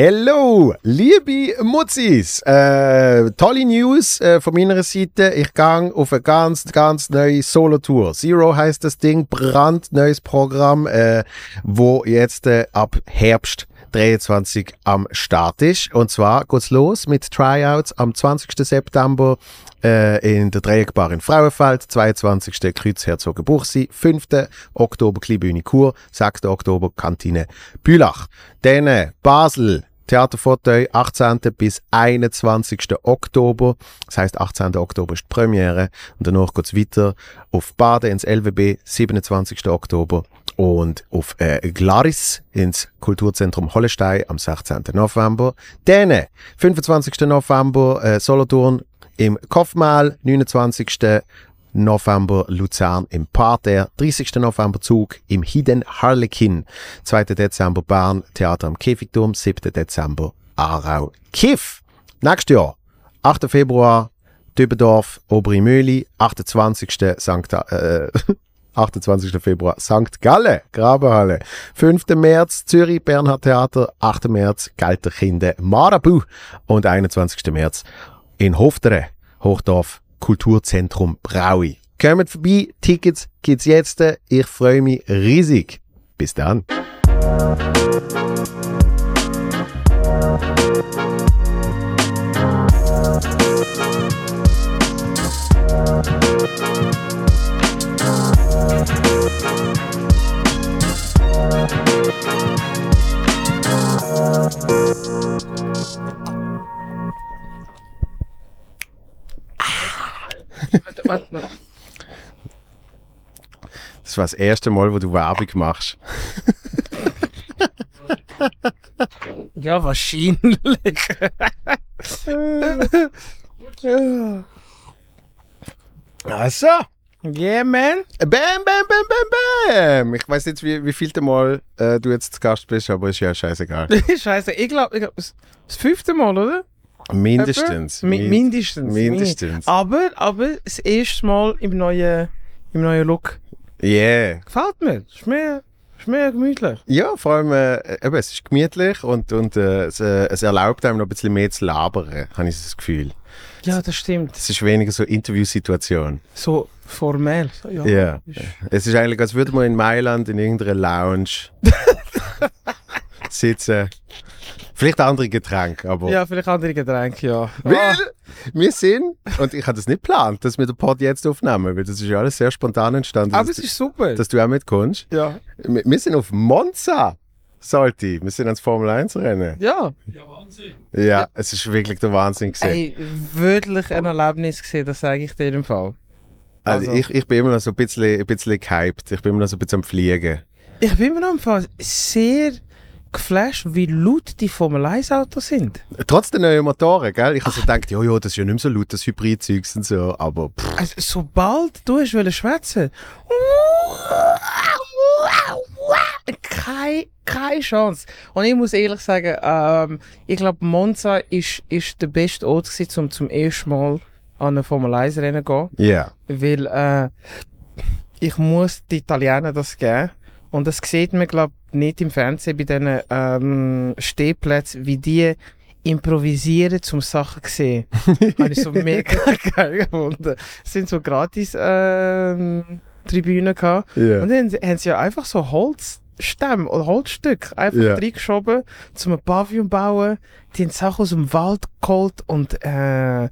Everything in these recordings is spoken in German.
Hello, liebe Mutzis! Äh, tolle News äh, von meiner Seite. Ich gehe auf eine ganz, ganz neue Solo-Tour. Zero heißt das Ding, brandneues Programm, äh, wo jetzt äh, ab Herbst 23 am Start ist. Und zwar geht's los mit Tryouts am 20. September äh, in der Dreieckbar in Frauenfeld, 22. Kreuzherzogen Buchsi, 5. Oktober Kleinbühne Chur, 6. Oktober Kantine Bülach. Dann äh, Basel, Theaterfauteuil 18. bis 21. Oktober. Das heißt 18. Oktober ist die Premiere und danach geht's weiter auf Baden ins LWB 27. Oktober und auf äh, Glaris ins Kulturzentrum Hollestein am 16. November. Dann 25. November äh, Solothurn im Kopfmal, 29. November Luzern im Parterre, 30. November Zug im Hidden Harlequin, 2. Dezember Bern Theater am Käfigturm, 7. Dezember Aarau Kiff. Nächstes Jahr, 8. Februar Dübendorf, Oberimöli, 28. St. Äh, 28. Februar St. Gallen, Grabenhalle. 5. März Zürich, Bernhard Theater. 8. März Gelterkinde, Marabu. Und 21. März in Hofteren, Hochdorf, Kulturzentrum Braui. Kommt vorbei, Tickets gibt's jetzt. Ich freue mich riesig. Bis dann. Warte, warte, warte. Das war das erste Mal, wo du Werbung machst. Ja, wahrscheinlich. Also, yeah, man. bam, bam, bam, bam, bam. Ich weiß nicht, wie, wie vielte Mal äh, du jetzt zu Gast bist, aber ist ja scheißegal. Scheiße, ich glaube, ich glaub, das fünfte Mal, oder? Mindestens. Mi Min- mindestens. Mindestens. Aber, aber das erste Mal im neuen, im neuen Look. Yeah. Gefällt mir. Ist mehr, ist mehr gemütlich. Ja, vor allem, äh, eben, es ist gemütlich und, und äh, es, äh, es erlaubt einem noch ein bisschen mehr zu labern, habe ich das Gefühl. Ja, das stimmt. Es ist weniger so Interviewsituation. So formell. So, ja. Ja. Ist- Es ist eigentlich, als würde man in Mailand in irgendeiner Lounge sitzen. Vielleicht andere Getränke, aber. Ja, vielleicht andere Getränke, ja. Weil Ah, wir sind, und ich habe das nicht geplant, dass wir den Pod jetzt aufnehmen, weil das ist ja alles sehr spontan entstanden, aber dass, es ist super. dass du auch mitkommst. ja. Wir, wir sind auf Monza, Salti. Wir sind ans Formel 1 Rennen. Ja. Ja, es ist wirklich der Wahnsinn gewesen. Ey, wirklich ein Erlebnis gesehen, das sage ich dir im Fall. Also, also- ich, ich bin immer noch so ein bisschen, ein bisschen gehypt. Ich bin immer noch so ein bisschen am Fliegen. Ich bin mir im Fall sehr geflasht, wie laut die Formel 1 Autos sind. Trotz der neuen Motoren, gell? Ich habe so gedacht, ja, ja, das ist ja nicht mehr so laut, das Hybridzeugs und so, aber pff, Also, sobald du hast wollen schwätzen, keine, keine Chance. Und ich muss ehrlich sagen, ähm, ich glaube, Monza ist, ist der beste Ort gewesen, um zum ersten Mal an ein Formel 1 Rennen zu gehen. ja. Weil äh, ich muss die Italiener das geben. Und das sieht man, glaube nicht im Fernsehen bei diesen ähm, Stehplätzen, wie die improvisieren, zum Sachen zu sehen. Habe ich so mega geil gefunden. Es sind so gratis ähm, Tribünen gehabt. Ja. Und dann haben sie ja einfach so Holzstämme oder Holzstück einfach Ja. reingeschoben, zum ein Pavillon bauen. Die haben Sachen aus dem Wald geholt und äh,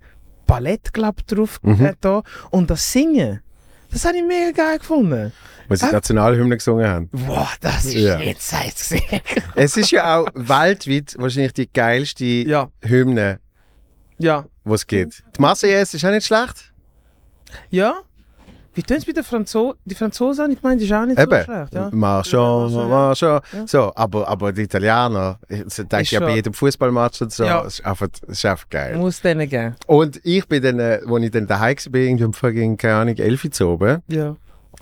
Ballett, glaub ich, drauf Mhm. da. Und das Singen, das habe ich mega geil gefunden. Wo sie Ah. die Nationalhymne gesungen haben. Wow, das ist Ja. jetzt gesehen. Es ist ja auch weltweit wahrscheinlich die geilste ja, Hymne, ja, die es gibt. Die Marseillaise ist auch nicht schlecht. ja. Wie tun es bei den Franzosen? Die Franzosen, ich meine, die ist auch nicht so Eben. schlecht. Ja. Marchons, Ja, Marchons. ja. So, aber, aber die Italiener, ich denke Ist ja bei jedem Fußballmatch und so, Ja. ist einfach, ist einfach geil. Muss denen geben. Und ich bin dann, äh, als ich dann daheim war, irgendwie um fucking, keine Ahnung, 11 Uhr zu oben, Ja.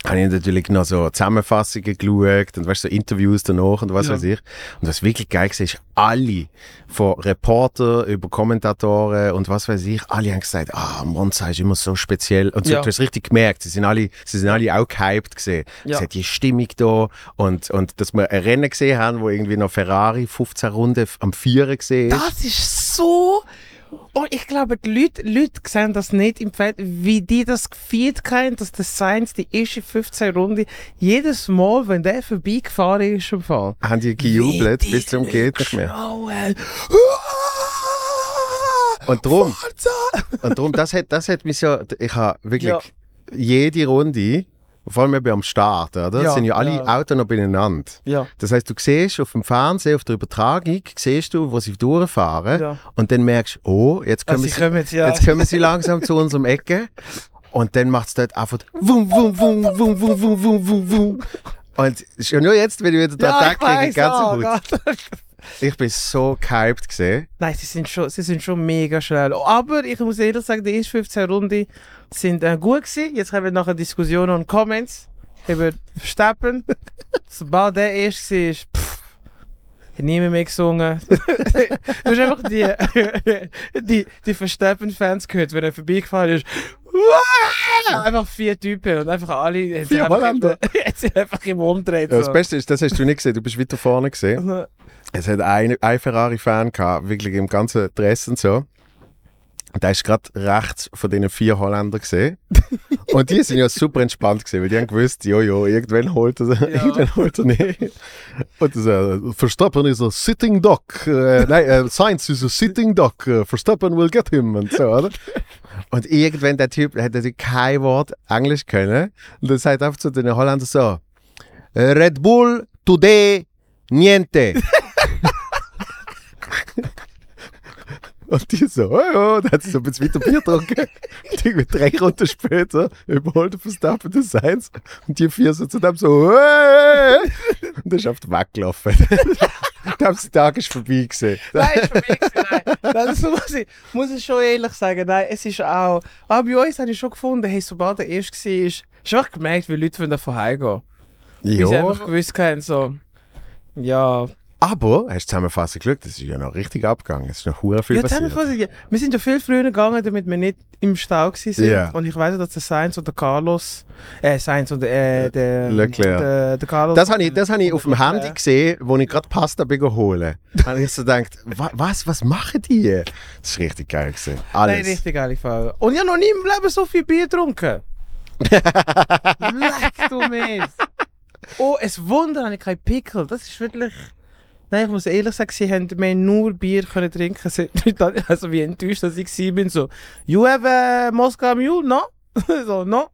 Habe ich natürlich noch so Zusammenfassungen geschaut und weißt, so Interviews danach und was Ja. weiß ich. Und was wirklich geil war, ist, alle, von Reporter über Kommentatoren und was weiß ich, alle haben gesagt, ah, Monza ist immer so speziell. Und so, Ja. du hast richtig gemerkt, sie sind alle, sie sind alle auch gehypt gesehen. Ja. Es hat die Stimmung da und, und dass wir ein Rennen gesehen haben, wo irgendwie noch Ferrari 15 Runden am Vierer gesehen ist. Das ist so. Und ich glaube, die Leute, Leute sehen das nicht im Feld, wie die das gefeiert haben, dass der Sainz die erste 15 Runde jedes Mal, wenn der vorbeigefahren ist, im Fall. haben die gejubelt die bis zum geht nicht mehr. geschrauen. Und drum! Und darum, das hat, das hat mich so, ich habe wirklich Ja. jede Runde, vor allem eben am Start, oder? Ja, sind ja alle ja. Autos noch beieinander. Ja. Das heißt, du siehst auf dem Fernsehen, auf der Übertragung, siehst du, wo sie durchfahren Ja. und dann merkst du, oh, jetzt kommen, Also, sie, kommen jetzt, ja. jetzt kommen sie langsam zu unserem Ecke und dann macht es dort einfach wum, wum, wum, wum, wum, wum, wum, wum, wum. Und schon nur jetzt, wenn ich wieder den ja, ich kriege, ganz gut. Ich bin so gehypt gesehen. Nein, sie sind, schon, sie sind schon mega schnell. Aber ich muss ehrlich sagen, die ersten 15 Runden sind äh, gut gewesen. Jetzt haben wir nachher Diskussionen und Comments über Verstappen. Sobald der erst war, ist, pff, hat niemand mehr gesungen. du hast einfach die, die, die Verstappen-Fans gehört, wenn er vorbeigefahren ist. Einfach vier Typen und einfach alle. Vier Holländer. sich einfach im Umdrehen. Ja, das. Beste ist, das hast du nicht gesehen, du bist weiter vorne gesehen. Es hat ein, ein Ferrari-Fan gehabt, wirklich im ganzen Dress und so. Und der ist gerade rechts von diesen vier Holländern gesehen. und die sind ja super entspannt gesehen, weil die haben gewusst, jojo, irgendwann holt er, irgendwann holt er nicht. Und so, Verstappen ist a sitting duck. Äh, nein, äh, Sainz is a sitting duck. Äh, Verstappen will get him und so, oder? Und irgendwann der Typ natürlich kein Wort Englisch können. Und dann sagt er einfach zu den Holländern so, Red Bull today niente. Und die so, oh ja, dann hat sie so ein bisschen weiter Bier getrunken. Und irgendwie drei Runden später überholt der Verstappen das Seins. Und die vier so zu dem so, hey! Und dann ist auf den Weg gelaufen. da haben sie den Tag ist vorbei gesehen. Nein, ist mich gewesen, nein. Das muss ich, muss ich schon ehrlich sagen. Nein, es ist auch. Aber bei uns habe ich schon gefunden, hey, sobald der erst war, ist schon einfach gemerkt, wie Leute von davon heimgehen. Weil sie Ja, einfach gewusst haben, so. Ja. Aber, hast du zusammenfassend geschaut, das ist ja noch richtig abgegangen. Es ist noch hure viel ja passiert. ja. Wir sind ja viel früher gegangen, damit wir nicht im Stau waren. Ja. Und ich weiß, dass der Sainz und der Carlos. Äh, Sainz und der. Äh, der Leclerc. Der, der Carlos. Das habe ich, das hab ich auf dem Handy gesehen, wo ich gerade Pasta bin holen. Da habe ich so gedacht, wa, was, was machen die? Das ist richtig geil gewesen. Nein, Alles. richtig geile Frage. Und ich habe noch nie im Leben so viel Bier getrunken. Leck du mir. Oh, es Wunder, habe ich keinen Pickel. Das ist wirklich... Nein, ich muss ehrlich sagen, sie haben mehr nur Bier können trinken. Sie- Also wie enttäuscht, dass ich war. so, you have a Moscow Mule, no? so, no?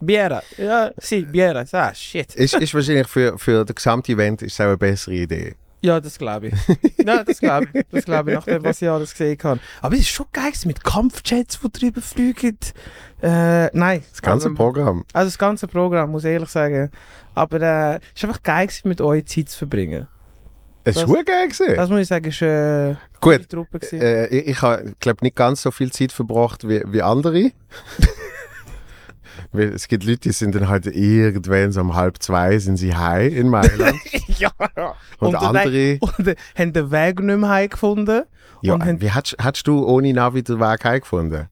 Biera. Ja, si, Biera. Ah, shit. Ist, ist wahrscheinlich für, für das gesamte Event ist es auch eine bessere Idee. Ja, das glaube ich. ja, das glaube ich. Das glaube ich, nachdem, was ich alles gesehen habe. Aber es ist schon geil mit Kampfjets, die drüber fliegen. Äh, nein. Das ganze also, Programm. Also das ganze Programm, muss ich ehrlich sagen. Aber äh, es ist einfach geil mit euch Zeit zu verbringen. Es das- hure geil gewesen. Das muss ich sagen, ist äh, Gut. Truppe gewesen. Äh, ich ich habe, glaube nicht ganz so viel Zeit verbracht wie, wie andere. Es gibt Leute, die sind dann halt irgendwann so um halb zwei sind sie heim in Mailand. ja. Und, dann- andere... Und äh, haben den Weg nicht mehr heimgefunden. Ja, und wie hast, hast du ohne Navi den Weg heimgefunden?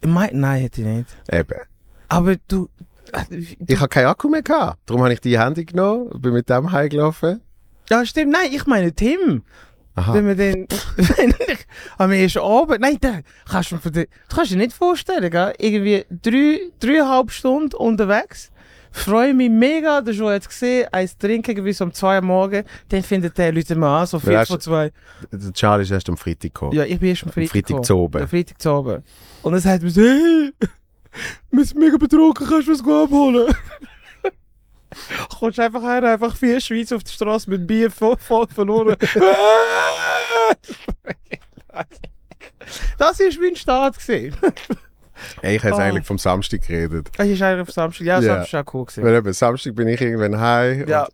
Ich mein, nein, hätte ich nicht. Eben. Aber du... äh, Ich habe keinen Akku mehr gehabt. Darum habe ich die Handy genommen, bin mit dem heimgelaufen. Ja, stimmt. Nein, ich meine Tim. Aha. Wenn wir den... am ersten Abend... Nein, da kannst du, mir von der- du kannst dir nicht vorstellen, gell? Irgendwie drei, dreieinhalb Stunden unterwegs. Freue mich mega, das schon jetzt gesehen. Eins trinken, so um zwei Uhr morgen. Dann findet der Leute mal an, so vier hast- vor zwei. Der Charlie ist erst am Freitag gekommen. Ja, ich bin erst am Freitag. Freitag gekommen. zu oben. Ja, Freitag zu oben. Und dann sagt man so, hey, wir sind mega betrunken, kannst du was abholen? Kommst einfach her, einfach vier Schweizer auf der Straße mit Bier voll, voll verloren. das war mein Start. gewesen. Ey, ich habe Oh. eigentlich vom Samstag geredet. Das ist eigentlich auf Samstag. Ja, Ja. Samstag war cool. gewesen. Weil eben, Samstag bin ich irgendwann heim. Ja.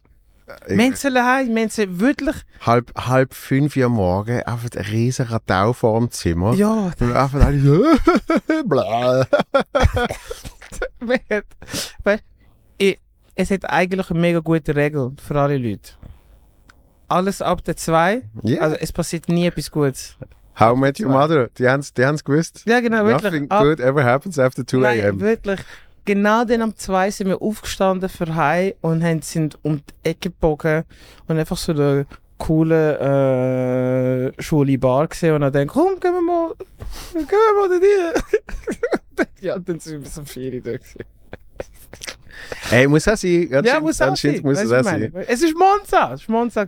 ich- Menschen daheim, Menschen wirklich, halb, halb fünf Uhr morgen, einfach ein riesen Radau vor dem Zimmer. ja, Und einfach alle so, bla. es hat eigentlich eine mega gute Regel für alle Leute. Alles ab der 2, Ja. also es passiert nie etwas Gutes. How Met Your Mother, die haben es die haben's gewusst. Ja, genau, wirklich. Nothing Ab- good ever happens after 2 Nein, a.m. wirklich. Genau dann am 2 sind wir aufgestanden für Heim und haben, sind um die Ecke gebogen und einfach so eine coole äh, Schule Bar gesehen und dann denkt, komm, gehen wir mal, gehen wir mal da rein. ja, dann sind wir so vier da gewesen. Ey, muss sein. Ganz Ja, schön- muss auch ganz schön Weißt es du, ist Monza, es ist Monza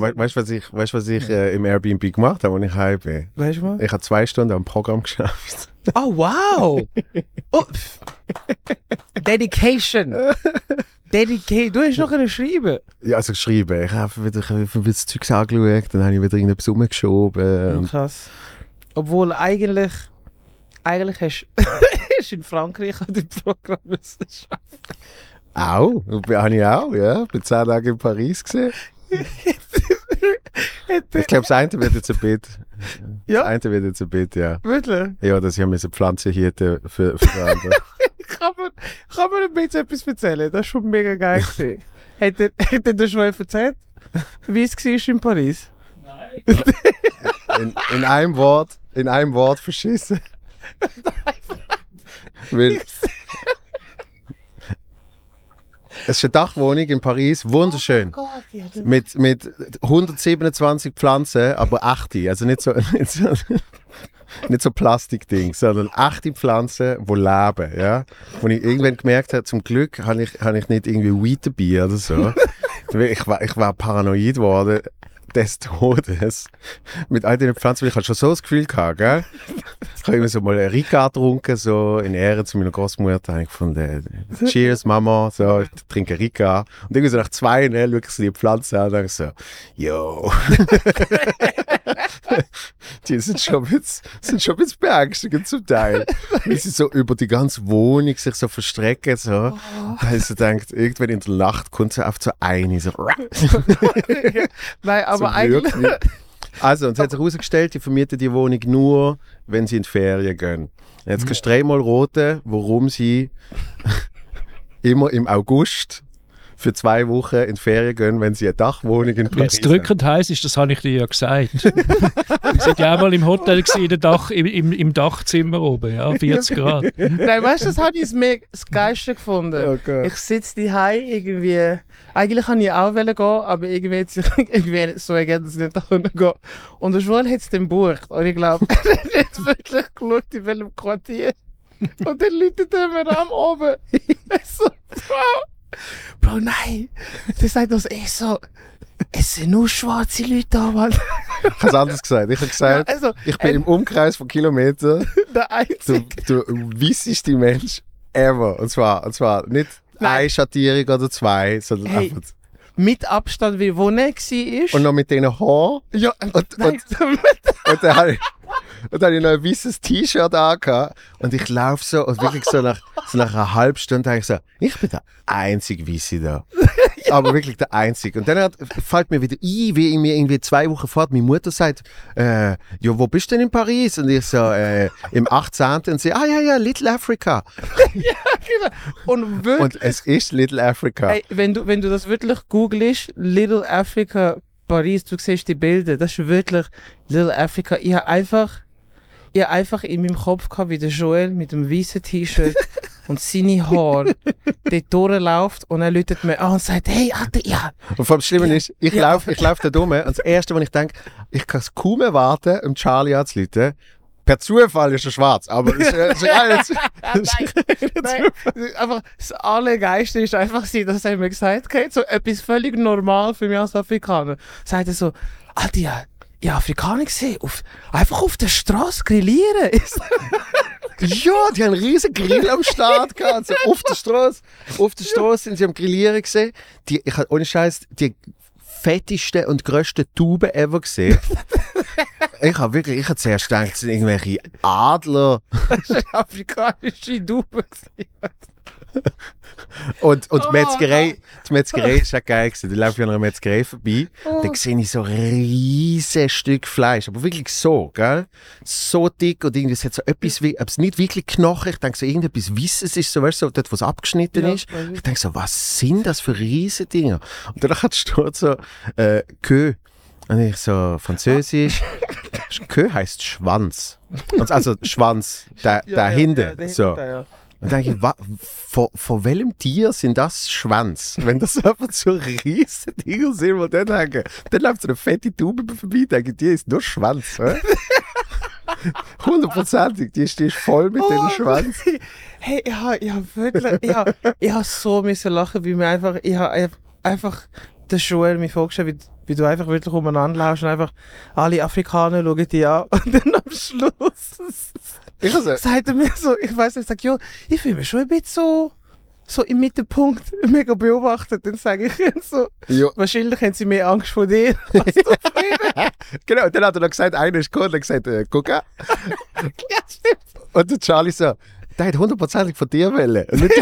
we weißt du, was ich, weißt, was ich äh, im Airbnb gemacht habe, als ich heim bin? Weißt du mal? Ich habe zwei Stunden am Programm geschafft. Oh, wow! Oh. Dedication! Dedication. Du hast noch eine schreiben. Ja, also geschrieben. Ich habe wieder, ich habe wieder das Zeug angeschaut, dann habe ich wieder irgendetwas rumgeschoben. Und Krass. Obwohl eigentlich, eigentlich hast hast in Frankreich an dem Programm müssen arbeiten. auch, habe ich auch, ja. Ich bin zehn Tage in Paris Ich glaube, das eine wird jetzt ein Bit. Ja? Das eine wird jetzt ein Bit, ja. Wirklich? Ja, dass ich eine Pflanze hier für, für die anderen. Kann man, kann man ein bisschen etwas erzählen? Das war schon mega geil. Hat er, hat er dir schon erzählt, wie es war in Paris? in, in einem Wort, in einem Wort verschissen. Weil es ist eine Dachwohnung in Paris, wunderschön. Gott, ja, Mit, mit 127 Pflanzen, aber echte. Also nicht so, nicht so, nicht so Plastikding, sondern echte Pflanzen, die leben. Ja? Wo ich irgendwann gemerkt habe, zum Glück habe ich, habe ich nicht irgendwie Weed dabei oder so. Ich, war, ich war paranoid geworden des Todes mit all diesen Pflanzen, weil ich hatte schon so das Gefühl gehabt, gell? Ich habe immer so mal einen Ricard getrunken, so in Ehre zu meiner Großmutter, habe ich gefunden, Cheers, Mama, so, ich trinke Ricard. Und irgendwie so nach zwei, ne, schaue ich die Pflanze an und denke so, yo. die sind schon ein bisschen, beängstigend zum Teil. Wie sie so über die ganze Wohnung sich so verstrecken, so. Da ich so denkt, irgendwann in der Nacht kommt so auf so eine, so, Nein, aber zum eigentlich. Also, und es hat sich herausgestellt, die vermieten die Wohnung nur, wenn sie in die Ferien gehen. Jetzt kannst du dreimal roten, warum sie immer im August für zwei Wochen in die Ferien gehen, wenn sie eine Dachwohnung in Wenn Paris es drückend heiß ist, das habe ich dir ja gesagt. Wir sind ja auch mal im Hotel gewesen, in Dach, im, im, im Dachzimmer oben, ja, 40 Grad. Nein, weißt du, das habe ich mega- das Geilste gefunden. Oh Gott. Ich sitze die irgendwie. Eigentlich wollte ich auch wollen gehen, aber irgendwie hat sich irgendwie so ergeben, dass ich nicht da gehen Und der Schwul hat es dann gebucht. Und ich glaube, er hat jetzt wirklich geschaut, in welchem Quartier. Und dann läutet er mir am oben. Ich so, Bro, Bro, nein. Der sagt uns eh so, es sind nur schwarze Leute da, Mann. Ich habe es anders gesagt. Ich habe gesagt, Also, ich bin im Umkreis von Kilometern der der, Einzige. der weisseste Mensch ever. Und zwar, und zwar nicht Nein. eine Schattierung oder zwei, sondern Hey. einfach. Mit Abstand, wie wo er war. Und noch mit diesen Haaren. ja, Und, nein, und dann habe ich, und dann habe ich noch ein weißes T-Shirt angehabt und ich laufe so und wirklich so nach, so nach einer halben Stunde denke ich so, ich bin der einzige Weisse da. Aber wirklich der einzige. Und dann hat, fällt mir wieder ein, wie ich mir irgendwie zwei Wochen fort, meine Mutter sagt, äh, ja, wo bist du denn in Paris? Und ich so, äh, im 18. Und sie, ah ja, ja, Little Africa. und wirklich. Und es ist Little Africa. Ey, wenn du, wenn du das wirklich googelst, Little Africa Paris, du siehst die Bilder, das ist wirklich Little Africa. Ich habe einfach, ich hab einfach in meinem Kopf gehabt, wie der Joel mit dem weißen T-Shirt und seine Haare dort durchläuft und er läutet mir an und sagt, hey, Alter, ja, Und vor allem das Schlimme ist, ich Ja. laufe ich lauf da dumm und das Erste, was ich denke, ich kann es kaum erwarten, um Charlie anzuleiten. Per Zufall ist er schwarz, aber es ist, Nein, einfach das Allergeiste ist einfach, sie, dass er mir gesagt hat, so etwas völlig normal für mich als Afrikaner. Sagt er so, Alter, ja, Afrikaner gesehen, auf, einfach auf der Straße grillieren. Ja, die haben einen riesen Grill am Start gehabt. So auf der Straße. Auf der Straße sind sie am Grillieren gesehen. Die, ich habe ohne Scheiß die fettesten und grössten Tauben ever gesehen. ich habe wirklich, ich habe zuerst gedacht, es sind irgendwelche Adler. afrikanische Dube. Und, und Oh, Metzgerei, die Metzgerei ist auch geil gewesen. Ich laufe an einer Metzgerei vorbei. Oh. Dann sehe ich so ein riesiges Stück Fleisch. Aber wirklich so, gell? So dick und irgendwie, es hat so etwas wie, es nicht wirklich Knochen. Ich denke so, irgendetwas Wisses ist so, weißt du, so dort, wo es abgeschnitten Ja, ist. ich. Denke so, was sind das für riesige Dinger? Und danach steht so, äh, Queue. Und ich so, Französisch. Queue heißt Schwanz. Also Schwanz, da, dahinter. so. Und denke ich, wa, vor, vor welchem Tier sind das Schwanz? Wenn das einfach so riesige Dinger sind, die dann hängen. Dann läuft so eine fette Tube vorbei, denke ich, die ist nur Schwanz. Hundertprozentig, die ist, voll mit dem Oh, Schwanz. Hey, ich habe ich hab wirklich, ich habe ich hab so müssen lachen, wie mir einfach, ich habe einfach den Joel mir vorgestellt, wie, wie du einfach wirklich umeinander laufst und einfach alle Afrikaner schauen dich an und dann am Schluss Ich also, sagt er mir so, ich weiß nicht, sagt, ja, ich fühle mich schon ein bisschen so, so im Mittelpunkt mega beobachtet. Dann sage ich ihm so, ja, wahrscheinlich haben sie mehr Angst vor dir. als du genau, dann hat er noch gesagt, einer ist gekommen und hat gesagt, äh, guck an. ja, stimmt. Und der Charlie so, der hat hundertprozentig von dir wollen. Und nicht,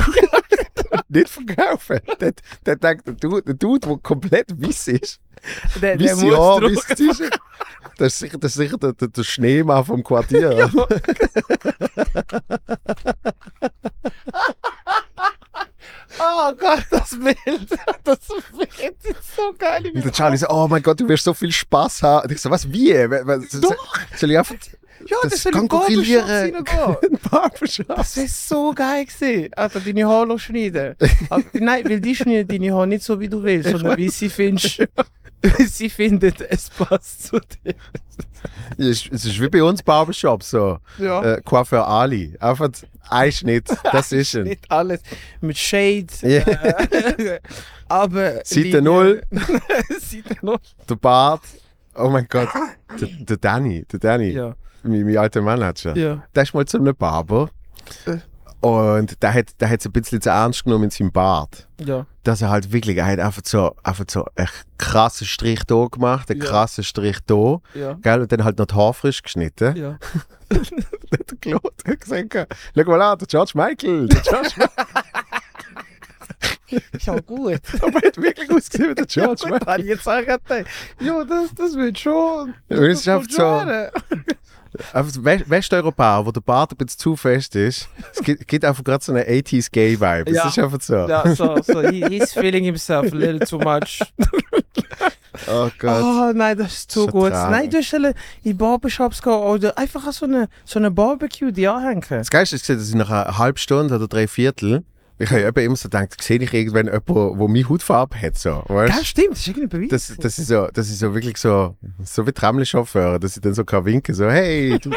nicht verkaufen. Der, der denkt, der Dude, der Dude, der komplett weiss ist. Der, der Weiss muss ja, weiss T-Shirt. Das ist sicher, das ist sicher der, der, der Schneemann vom Quartier. Oh Gott, das Bild. Das Bild ist so geil. Und der Charlie so, oh mein Gott, du wirst so viel Spaß haben. Und ich so, was, wie? Doch. Soll ich einfach Ja, das, das kann im Barbershop grillieren. Das wäre so geil gewesen. Also deine Haare noch schneiden. Aber, nein, weil die schneiden deine Haare nicht so, wie du willst, sondern wie sie findest. Sie findet, es passt zu dir. Es ist, es ist wie bei uns Barbershop so. Ja. Äh, Coiffeur Ali. Einfach ein Schnitt, das ist er. Nicht alles. Mit Shade. Ja. Äh, aber. Seite null. Seite null. Der Bart. Oh mein Gott. Der, der Danny, der Danny, Ja. Mein, mein alter Manager. Ja. Der ist mal zu einem Barber. Äh. Und der hat der hat es ein bisschen zu ernst genommen in seinem Bart. Ja. Dass er halt wirklich, er hat einfach so, einfach so einen krassen Strich da gemacht, einen Ja. krassen Strich da. Ja. Gell? Und dann halt noch die Haare frisch geschnitten. Ja. der Claude hat gesagt, schau mal an, der George Michael. Der George Ist auch gut. Aber er hat wirklich ausgesehen wie der George ja, Michael. Michael. Jetzt sagen ja, das, das wird schon. Ja, ist das einfach wird schon West- Westeuropäer, wo der Bart ein bisschen zu fest ist. Es gibt, gibt einfach gerade so einen 80s Gay-Vibe. Ja. Es ist einfach so. Ja, so, so, he, he's feeling himself a little too much. Oh Gott. Oh nein, das ist zu Schon gut. traurig. Nein, du sollst in Barbershops gehen oder einfach so eine, so eine Barbecue die anhängen. Das Geilste ist, dass ich nach einer halben Stunde oder drei Viertel, ich habe eben immer so gedacht, sehe ich irgendwann jemanden, der meine Hautfarbe hat. So, weißt? Ja, stimmt, das ist irgendwie Beweis. Das, das, ist so, das ist so wirklich so, so wie Tramli-Chauffeur, dass ich dann so kann winken, so, hey, du,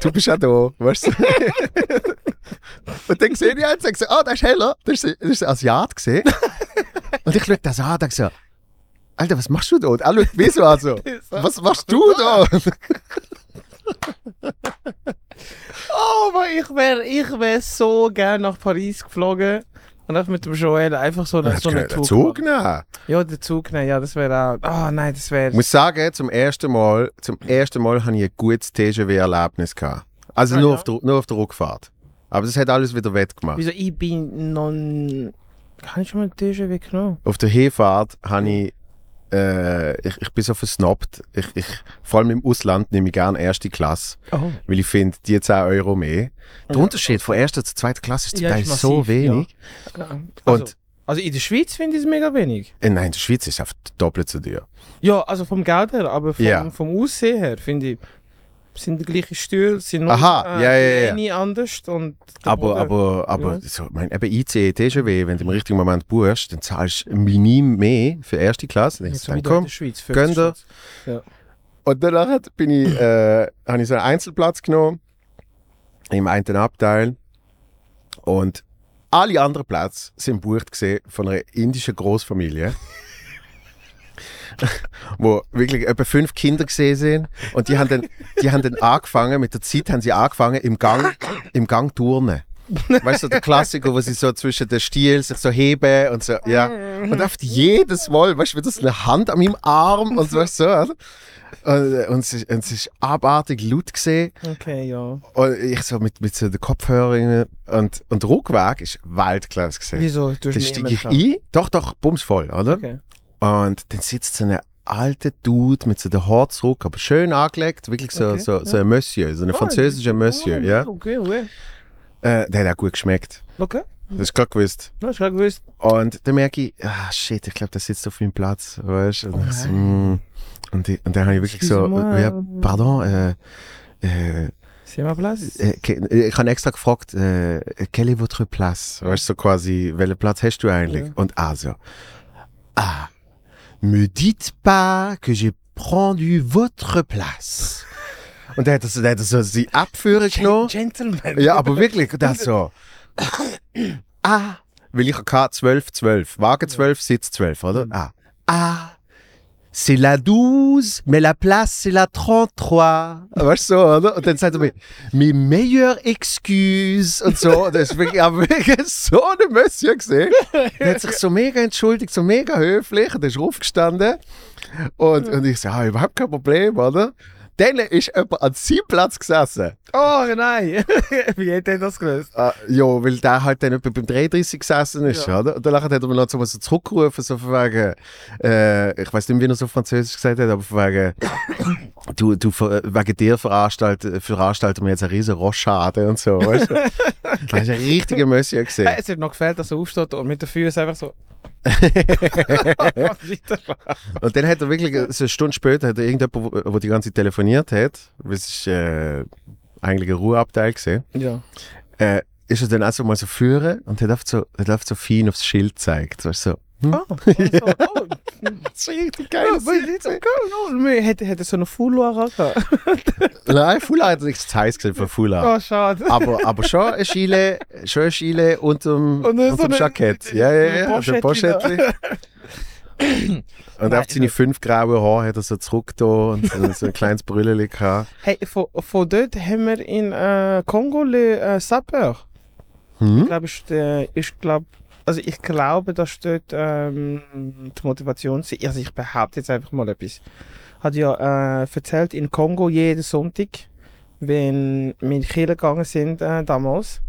du bist auch da, weißt du? Und dann sehe ich einen und sage so, ah, der ist heller, das ist, das ist ein Asiat gesehen. Und ich schaue das an und denke so, Alter, was machst du da? Und er schaut mich so an, so, was machst du da? Oh, aber ich wäre ich wär so gerne nach Paris geflogen und einfach mit dem Joel einfach so, eine, so einen Den Zug. Nehmen. Ja, den Zug nehmen, ja, das wäre auch. Ah, nein, das wäre. Ich muss sagen, zum ersten Mal, zum ersten Mal habe ich ein gutes TGW-Erlebnis gehabt. Also Ah, nur, ja? auf der, nur auf der Rückfahrt. Aber das hat alles wieder wettgemacht. Wieso, ich bin noch. Kann ich schon mal TGW genommen? Auf der Hinfahrt habe ich, äh, ich, ich bin so versnobbt. Ich, ich, vor allem im Ausland nehme ich gerne erste Klasse, Oh. weil ich finde, die 10 Euro mehr. Der Ja. Unterschied von erster zu zweiter Klasse ist Ja, Teil ist so massiv, wenig. Ja. Also, Und also in der Schweiz finde ich es mega wenig. äh, nein, in der Schweiz ist es einfach doppelt so teuer. Ja, also vom Geld her, aber vom, Ja. vom Aussehen her finde ich, sind die gleichen Stühle, sind nur Aha, äh, ja, ja, ja. nie anders und Aber, Boden- aber, aber Ja. so, mein, eben IC, TGW, wenn du im richtigen Moment buchst, dann zahlst du minim mehr für erste Klasse. Dann denkst du, in komm, Schweiz, gönn dir. 50 Stutz. Und danach bin ich, äh, habe ich so einen Einzelplatz genommen im einen Abteil und alle anderen Plätze sind bucht gesehen von einer indischen Großfamilie, wo wirklich etwa fünf Kinder gesehen sind und die haben dann, die haben dann angefangen mit der Zeit haben sie angefangen im Gang, im Gang turnen. Weißt du, der Klassiker, wo sie so zwischen den Stiel sich so heben und so, ja. Und oft jedes Mal, weißt du, so eine Hand an meinem Arm und so, weißt du, so, oder? Und, und, es ist, und es ist abartig laut gesehen. Okay, ja. Und ich so mit, mit so den Kopfhörern und, und Rückweg ist Weltklasse gesehen. Wieso? Du Dann steige ich ein, doch, doch, bumsvoll, oder? Okay. Und dann sitzt so ein alter Dude mit so der Haar zurück, aber schön angelegt, wirklich so, Okay, so, so ein Monsieur, so ein französischer Monsieur, ja. Okay, okay. Äh, der hat auch gut geschmeckt. Okay. Das ist klar gewusst. Das ist gerade gewusst. Und dann merke ich, ah shit, ich glaube, der sitzt auf meinem Platz, weißt du? Und, ich so, mm. und, ich- und dann habe ich wirklich so, ja, pardon, äh, äh, C'est ma place. äh, äh, ich habe extra gefragt, äh, quelle est votre place? Weißt du, so quasi, welchen Platz hast du eigentlich? Ja. Und also, ah, me dites pas que j'ai prendu votre place. Und dann hat so, dann hat so die Abführung genommen. Gentleman. Ja, aber wirklich, das so. ah, weil ich hatte 12, 12. Wagen 12, Sitz 12, oder? Ah. Ah. C'est la 12, mais la place, c'est la 33. Weißt du, oder? Und dann sagt er mir, mes meilleures excuses und so. Und das ist wirklich, so eine Monsieur gesehen. Der hat sich so mega entschuldigt, so mega höflich. Und er ist aufgestanden. Und, und ich so, ah, überhaupt kein Problem, oder? Dann ist jemand an seinem Platz gesessen. Oh nein. Wie hat er das gelöst? Ah, ja, weil der halt dann etwa beim 33 gesessen ist, Ja. oder? Und dann hat er mir noch so zurückgerufen, so von wegen, äh, ich weiß nicht, wie er so Französisch gesagt hat, aber von wegen, du, du, wegen dir veranstalten, veranstalten wir jetzt eine riesen Rochade und so, weißt du? Das ist ein richtiger gesehen. Äh, Es hat noch gefällt, dass er aufsteht und mit den Füßen einfach so. Und dann hat er wirklich, so eine Stunde später, hat er irgendjemand, wo, die ganze Zeit telefoniert hat, das ist äh, eigentlich ein Ruheabteil gesehen, ja. äh, ist er dann auch so mal so führen und hat einfach so, hat einfach so fein aufs Schild gezeigt. Du, so, hm? Oh, also, oh. Das ist richtig so cool. No. Hätte, hätte so eine Fullware gehabt. Nein, Fula hat nichts zu heiß gesehen von Fula. Oh, schade. Aber, aber schon ein Chile, schon ein unterm, Und dann so unterm eine- Jackett. Ja, ja, ja. eine Also ein Poschettli. Und auf seine fünf grauen Haare hat er so zurück da und so so ein kleines Brülleli gehabt. Hey, von, von dort haben wir in äh, Kongo le äh. Ich Hm? glaube, ist, der- ist glaub, also ich glaube, dass dort ähm, die Motivation ist. Also ich behaupte jetzt einfach mal etwas. Hat ja äh, erzählt, in Kongo jeden Sonntag, wenn wir in die Kirche gegangen sind äh, damals,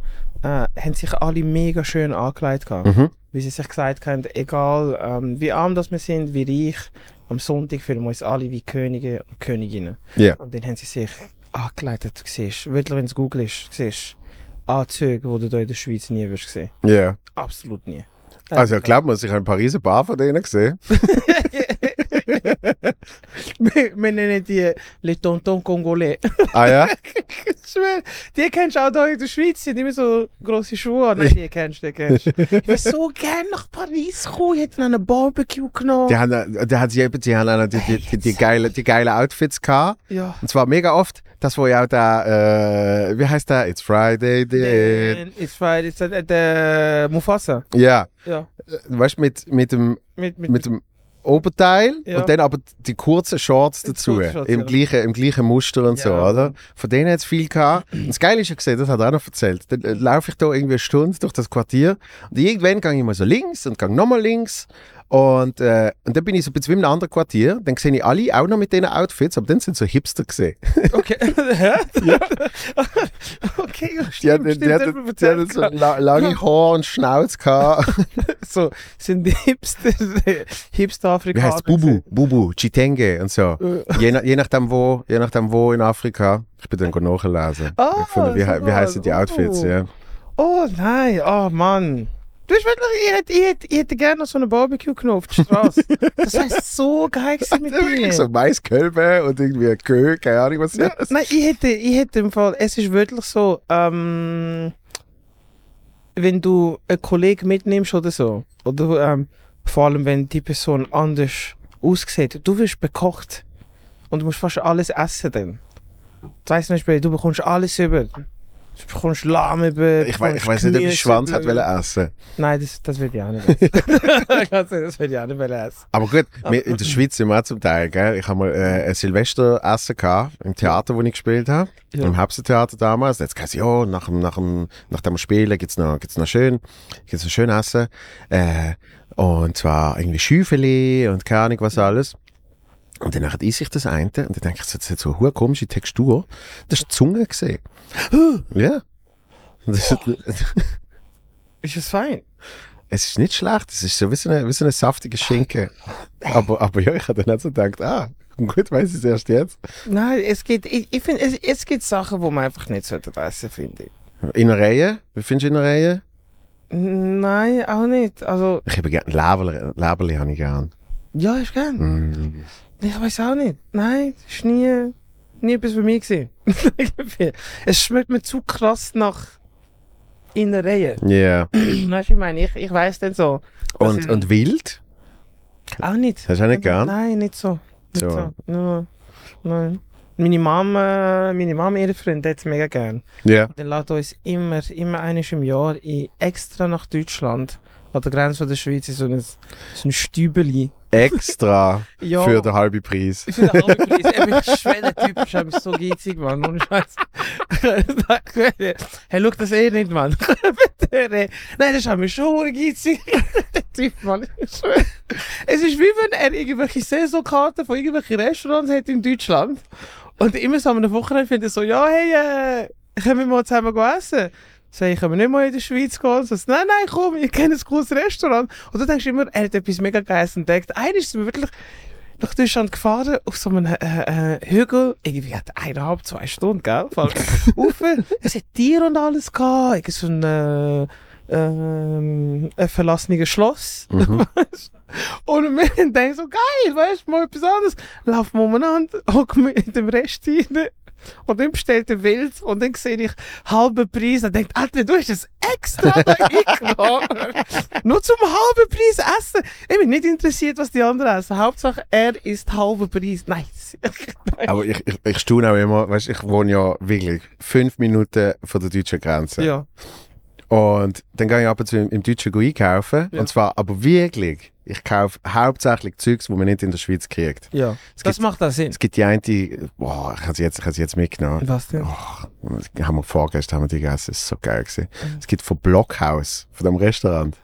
äh, haben sich alle mega schön angekleidet gehabt. Mhm. Wie sie sich gesagt haben, egal ähm, wie arm das wir sind, wie reich, am Sonntag fühlen wir uns alle wie Könige und Königinnen. Ja. Und dann haben sie sich angekleidet. Du siehst, wirklich, wenn du googelst, du siehst Anzüge, die du hier in der Schweiz nie wirst sehen. Ja. Absolut nie. Also glaub mir, ich habe in Paris ein paar von denen gesehen. wir, wir nennen die Les Tontons Congolais. Ah ja? Ich schwör, die kennst du auch hier in der Schweiz, die haben immer so grosse Schuhe. Nein, die kennst du, die kennst du. Ich will so gerne nach Paris kommen, ich hätte einen Barbecue genommen. Die haben, die hat sie eben, die haben die, die, die, die, geile, die geile Outfits gehabt. Ja. Und zwar mega oft, das wo ja auch da, äh, wie heißt der? It's Friday, the... It's it's uh, der Mufasa. Ja. Ja. Weißt du, mit, mit dem Mit, mit, mit dem Oberteil Ja. und dann aber die kurzen Shorts dazu. Shorts, Im, ja. gleichen, Im gleichen Muster und so, Ja. oder? Von denen hat es viel gehabt. Das Geile ist ja gesehen, das hat er auch noch erzählt. Dann äh, laufe ich da irgendwie eine Stunde durch das Quartier und irgendwann gehe ich mal so links und gehe nochmal links. Und, äh, und dann bin ich so ein bisschen wie in einem anderen Quartier. Dann sehe ich alle auch noch mit diesen Outfits, aber dann sind so Hipster gesehen. Okay. Hä? Ja. okay, ja, Die stimmt, hatten, stimmt, die hatten, die hatten so la lange Haare und Schnauz gehabt. so, sind die Hipster, Hipster Wie Afrikaner. heißt Bubu? Bubu, Chitenge und so. Je, nach, je nachdem wo, je nachdem wo in Afrika. Ich bin dann nachlesen. Ah, wie, wie heißen die. Outfits, Oh. ja. Oh nein, oh Mann. Du wirklich, ich hätte, ich hätte, ich hätte gerne noch so einen Barbecue genommen auf der Straße. das heißt so geil gewesen mit dir. so Maiskölbe und irgendwie ein Kö, keine Ahnung was Ja, das nein, ich hätte, ich hätte im Fall, es ist wirklich so, ähm, wenn du einen Kollegen mitnimmst oder so, oder ähm, vor allem wenn die Person anders aussieht, du wirst bekocht und du musst fast alles essen dann. Das heisst zum Beispiel, du bekommst alles über. Du bekommst Lamm über. Ich, wei- ich weiß nicht, ob ich Schwanz hat essen. Nein, das, das will ich auch nicht essen. Das will ich auch nicht essen. Aber gut, wir, in der Schweiz sind wir auch zum Teil, gell? Ich habe mal äh, ein Silvesteressen gehabt, im Theater, wo ich gespielt habe. Ja. Im Herbsttheater damals. Jetzt gesagt, ja, nach, dem- nach, dem, nach dem Spielen gibt's noch, gibt's noch schön, gibt's noch schön Essen. Äh, und zwar irgendwie Schüfeli und keine Ahnung was alles. Und dann esse ich das eine und dann denke ich, das hat so eine komische Textur. Das war die Zunge gesehen. Ja. Das ist, Ist es fein? es ist nicht schlecht, es ist so wie so eine, wie so eine saftige Schinken. Aber, aber ja, ich habe dann auch so gedacht, ah, gut, weiß ich es erst jetzt. Nein, es gibt, ich, ich finde, es, es gibt Sachen, die man einfach nicht sollte essen, finde ich. Innereien, wie findest du Innereien? Nein, auch nicht. Also, Ich habe gerne Leberli, Leberli habe ich gern. ja, ist gern. Mm. Ich weiß auch nicht. Nein, das ist nie, nie etwas für mich gewesen. es schmeckt mir zu krass nach Innereien. Ja. weißt du, ich meine, ich, ich weiß dann so. Und, ich- und wild? Auch nicht. Hast du auch nicht gern? Nein, nicht so. Nicht So. so. Nur, nein. Meine Mama, meine Mama, ihre Freunde hat es mega gern. Ja. Dann lädt uns immer, immer eines im Jahr in, extra nach Deutschland, an der Grenze von der Schweiz, so ein, so ein Stübeli. Extra Ja. für den halben Preis. Ich finde alle Preis, eben, ich schwöre, der Typ ist so geizig, Mann. Ohne Scheiß. hey, schau das eh nicht, Mann. Nein, das ist mir schon geizig. Typ, Mann. Es ist wie wenn er irgendwelche Saisonkarten von irgendwelchen Restaurants hat in Deutschland. Und immer so am Wochenende findet er so, ja, hey, äh, können wir mal zusammen essen? Sag ich, können wir nicht mal in der Schweiz gehen? So, nein, nein, komm, ich kenne ein cooles Restaurant. Und du denkst immer, er hat etwas mega Geiles entdeckt. Eines sind wir wirklich nach Deutschland gefahren, auf so einem äh, äh, Hügel, irgendwie hat eineinhalb, zwei Stunden, gell? Voll rauf. Es hat Tiere und alles gehabt, irgendwie so ein, äh, ähm, ein verlassenes Schloss. Mhm. Und wir denken so, geil, weißt du, mal etwas anderes. Laufen wir umeinander, hocken wir in dem Rest rein. Und dann bestellt er Wild und dann sehe ich halben Preis und denkt, Alter, du hast es extra da. Nur zum halben Preis essen. Ich bin nicht interessiert, was die anderen essen. Hauptsache, er ist halben Preis. Nice. Aber ich, ich, ich staune auch immer, weißt, ich wohne ja wirklich fünf Minuten von der deutschen Grenze. ja. Und dann gehe ich ab und zu im, im Deutschen einkaufen. Ja. Und zwar aber wirklich, ich kaufe hauptsächlich Zeugs, die man nicht in der Schweiz kriegt. Ja. Es Das gibt- macht auch Sinn. Es gibt die eine, boah, ich habe sie jetzt, ich jetzt mitgenommen. Was denn? Oh, das haben wir vorgestern haben wir die gegessen, das ist so geil gewesen. Es gibt von Blockhaus, von dem Restaurant,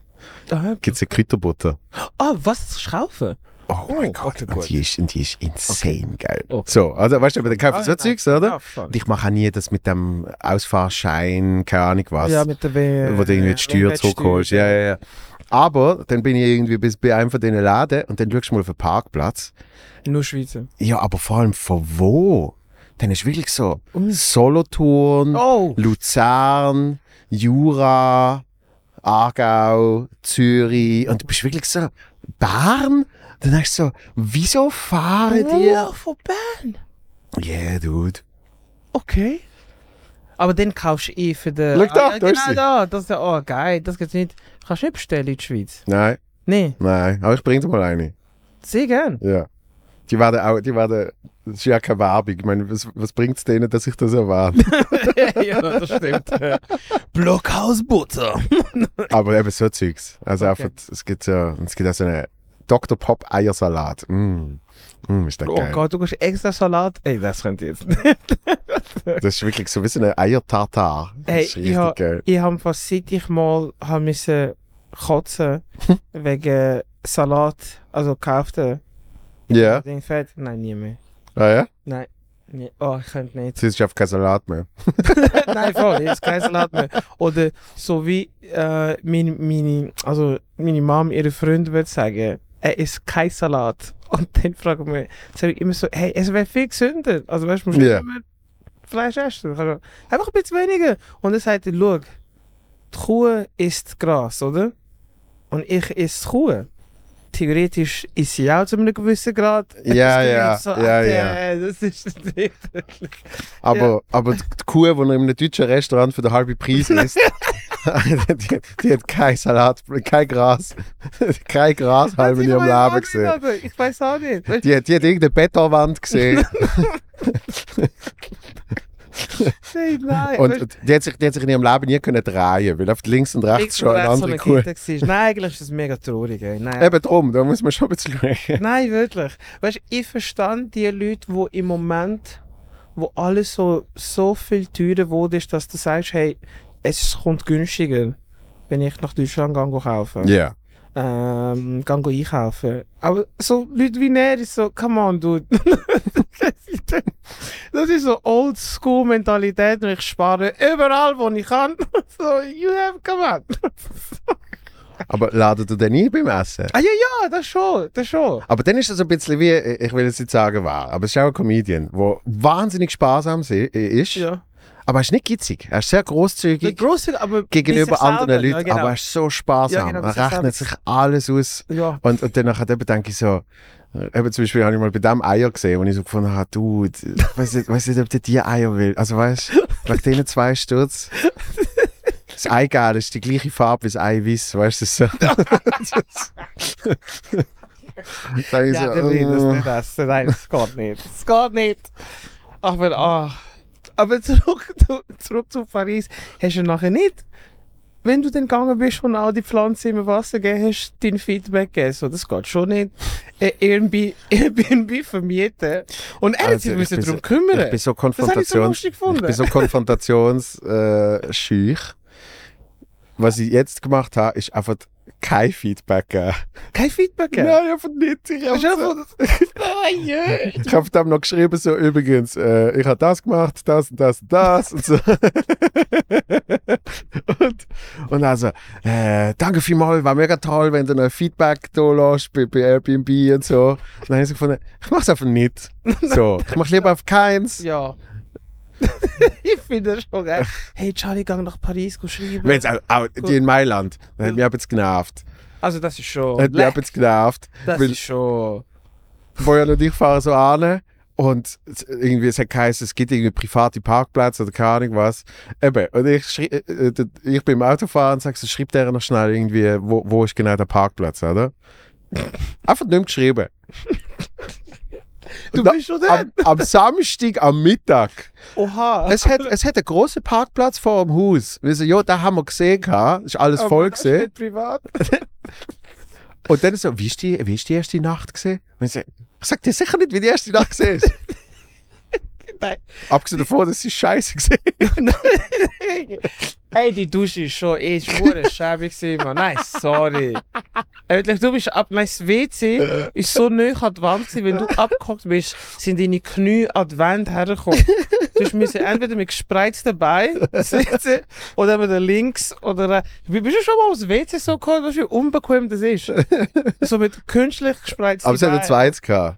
Ah, gibt es eine Kräuterbutter. Ah, was? Das ist kaufen? Oh mein Oh, Gott, okay, und die ist, und die ist insane geil. Okay. So, also weißt du, aber dann kaufen Ah, so Zeugs, oder? Ja. Und ich mache auch nie das mit dem Ausfahrschein, keine Ahnung was, ja, mit der W. wo du irgendwie die Steuer zurückholst. Ja, ja, ja. Aber dann bin ich irgendwie bis bei einem von diesen Läden und dann schaust du mal auf den Parkplatz. Nur Schweizer. Ja, aber vor allem von wo? Dann ist wirklich so Um- Solothurn, Oh! Luzern, Jura, Aargau, Zürich und du bist wirklich so Bern. Dann denkst du so, wieso fahren die? Oh, von Bern. Yeah, dude. Okay. Aber dann kaufst du eh für den... Schau da, ah, da ist genau sie. da. Das ist ja, oh geil, das gibt's nicht. Kannst du nicht bestellen in der Schweiz? Nein, Nee, nein, aber ich bring dir mal eine. sehr gern. Ja. Die werden auch, die werden, das ist ja keine Werbung. Ich meine, was, was bringt es denen, dass ich das erwarte? ja, das stimmt. Blockhausbutter. aber eben so Zeugs. Also Okay. einfach, es gibt ja, es gibt auch so einen Dr. Pop Eiersalat. Mm. Mm, ist der Oh geil. Gott, du kannst extra Salat. Ey, das könnte ich jetzt. Das ist wirklich so wie so eine Eiertartar. Das ist ich habe fast seit ich mal hab müssen kotzen wegen Salat, also gekauften. Ja, Den Fett. Nein, nie mehr. ah, ja? Nein. Nee. Oh, ich könnte nicht. Jetzt ist auf kein Salat mehr. Nein, voll, jetzt kein Salat mehr. Oder so wie äh, meine, meine, also meine Mom, ihre Freunde würde sagen, er isst kein Salat. Und dann frage ich mich, sage ich immer so, hey, es wäre viel gesünder. Also weißt du, musst Ja. nicht immer Fleisch essen. Also, einfach ein bisschen weniger. Und dann sagt er, schau, die Kuh isst Gras, oder? Und ich esse Kuh. Theoretisch ist sie auch zu einem gewissen Grad. Ja, ja, so, ja, Alter, Das ist Aber, aber die Kuh, die in einem deutschen Restaurant für den halben Preis ist, die, die hat kein Salat, kein Gras, kein Gras halb in ihrem Leben gesehen. Ich weiß auch nicht. Die, hat- die hat irgendeine Betonwand gesehen. Hey, nein. Und die hat, sich, die hat sich in ihrem Leben nie können drehen, weil auf links und rechts ich schon eine so andere eine. Kette gewesen. Nein, eigentlich ist das mega traurig. Ey. Nein. Eben drum, da muss man schon ein bisschen schauen. Nein, wirklich. Weißt du, ich verstand die Leute, die im Moment, wo alles so, so viel teurer wurde, dass du sagst, hey, es kommt günstiger, wenn ich nach Deutschland gehe kaufen. Ja. Ähm, gehe einkaufen. Aber so Leute wie er ist so, come on, dude. das ist so Oldschool-Mentalität und ich spare überall, wo ich kann. so, you have, come on. Aber ladet du den ein beim Essen? ah ja, ja, das schon, das schon. Aber dann ist es ein bisschen wie, ich will jetzt nicht sagen wer, aber es ist auch ein Comedian, der wahnsinnig sparsam ist, Ja. Aber er ist nicht gitzig. Er ist sehr großzügig aber gegenüber anderen selber, Leuten, ja, genau. aber er ist so sparsam. Ja, genau, er rechnet sich alles aus. Ja, Und, und dann denke ich so, äh, eben zum Beispiel habe ich mal bei dem Eier gesehen, wo ich so gefunden habe, du, ich weiß nicht, weiss nicht, ob der die Eier will. Also weißt du, nach denen zwei Sturz. Das Eigelb ist die gleiche Farbe wie das Eiweiß, weißt du, so. Sag ich ja, so, der will das nicht essen. Nein, das geht nicht. Das geht nicht. Aber, ah. Aber zurück, zu- zurück zu Paris. Hast du nachher nicht, wenn du dann gegangen bist und all die Pflanzen im Wasser gegeben hast, dein Feedback gegeben? So, das geht schon nicht. Äh, Airbnb, Airbnb vermieten. Und er hat Also, müssen darum so- kümmern. Ich bin so das habe ich so Konfrontations... lustig ich gefunden. bin so konfrontationsschüch. Schüch. Was ich jetzt gemacht habe, ist einfach kein Feedback geben. Kein Feedback gegeben. Nein, einfach nicht. Ich habe so, hab dann noch geschrieben, so übrigens, äh, ich habe das gemacht, das und das und das und so. und, und also, äh, danke vielmals, war mega toll, wenn du noch Feedback da lässt bei, bei Airbnb und so. Und dann habe ich so gefunden, ich mach's einfach nicht. So, ich mach lieber auf keins. Ja. ich finde das schon geil. Hey, Charlie, gang nach Paris go schreiben. Wenn jetzt auch, auch die in Mailand, das hat mich jetzt genervt. Also, das ist schon. Hat mich jetzt genervt. das ist schon. Bojan und ich fahren so an und irgendwie, es hat geheißen, es gibt irgendwie private Parkplätze oder keine Ahnung was. Eben, und ich, äh, äh, ich bin im Autofahren und sage so, schreib der noch schnell irgendwie, wo, wo ist genau der Parkplatz, oder? Einfach nicht mehr geschrieben. Du da- bist schon da. Am, am Samstag am Mittag. Oha. Es hat, es hat einen großen Parkplatz vor dem Haus. Wir so, ja, da haben wir gesehen, ist alles Aber voll gesehen. nicht privat. Und dann so, wie ist die, wie ist die erste Nacht gesehen? Ich sag dir sicher nicht, wie die erste Nacht gesehen ist. Nein. Abgesehen davon, dass sie scheiße gesehen Hey, die Dusche ist schon eh schwere schäbig gewesen. Nein, sorry. Ehrlich, du bist ab, mein WC ist so nah an die Wand gewesen, wenn du abgehockt bist, sind deine Knie an die Wand hergekommen. Du müssen entweder mit gespreizten Beinen sitzen oder mit der links oder äh, Wie- bist du schon mal aufs WC so gekommen, weißt du, wie unbequem das ist? So mit künstlich gespreizten Aber es hat ein Beinen. zweites gehabt.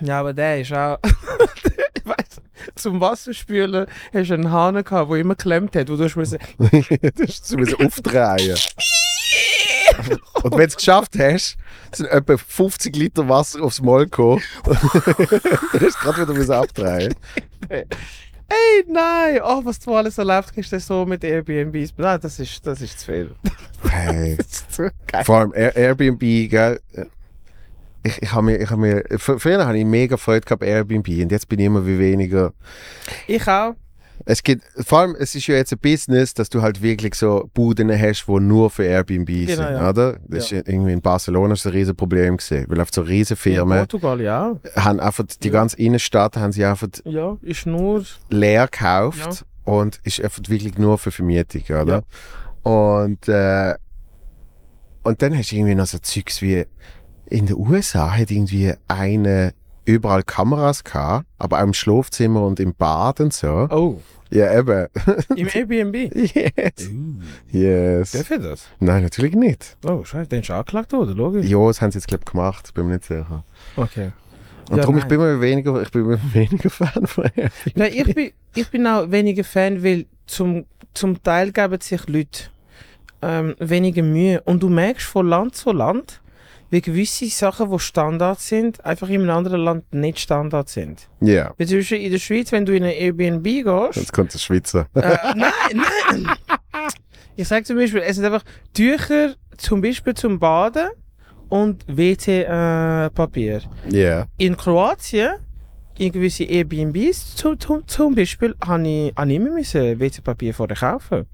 Ja, aber der ist auch. ich weiss, zum Wasserspülen hast du einen Hahn gehabt, der immer geklemmt hat, wo du hast müssen. so müssen aufdrehen. Und wenn du es geschafft hast, sind etwa 50 Liter Wasser aufs Maul gekommen. Dann hast du gerade wieder müssen abdrehen. Hey, nein! Oh, was du alles erlebt hast, das so mit Airbnbs. Nein, das ist, das ist zu viel. Hey. Das ist zu geil. Vor allem Air Airbnb, gell? Ich, ich habe mir, ich hab mir, fr- früher habe ich mega Freude gehabt Airbnb und jetzt bin ich immer wie weniger. Ich auch. Es gibt, vor allem, es ist ja jetzt ein Business, dass du halt wirklich so Buden hast, die nur für Airbnb Genau, sind, ja. oder? Das Ja. ist irgendwie in Barcelona ist ein riesen Problem gesehen, weil auf so riesen In Firmen Portugal, ja. haben einfach die Ja. ganze Innenstadt haben sie einfach Ja, ist nur. leer gekauft und ist einfach wirklich nur für Vermietung, oder? Und, äh, und dann hast du irgendwie noch so Zeugs wie in den USA hat irgendwie eine überall Kameras gehabt, aber auch im Schlafzimmer und im Bad und so. Oh, Ja, eben. im Airbnb. yes. Yes. Darf ich das? Nein, natürlich nicht. Oh, scheiße, den ist angeklagt worden, logisch. Ja, das haben sie jetzt, glaube ich, gemacht. Bin mir nicht sicher. Okay. Und Ja, darum, ich bin mir weniger, ich bin mir weniger Fan von Airbnb. Nein, ich bin, ich bin auch weniger Fan, weil zum, zum Teil geben sich Leute ähm, weniger Mühe. Und du merkst von Land zu Land, wie gewisse Sachen, die Standard sind, einfach in einem anderen Land nicht Standard sind. Ja, Wie zum Beispiel in der Schweiz, wenn du in ein Airbnb gehst. jetzt kommt der Schweizer. äh, nein, nein! Ich sage zum Beispiel, es sind einfach Tücher, zum Beispiel zum Baden und WC-Papier. Ja. in Kroatien in gewisse Airbnbs zu, zu, zum Beispiel habe ich, habe ich immer WC-Papier vorher kaufen.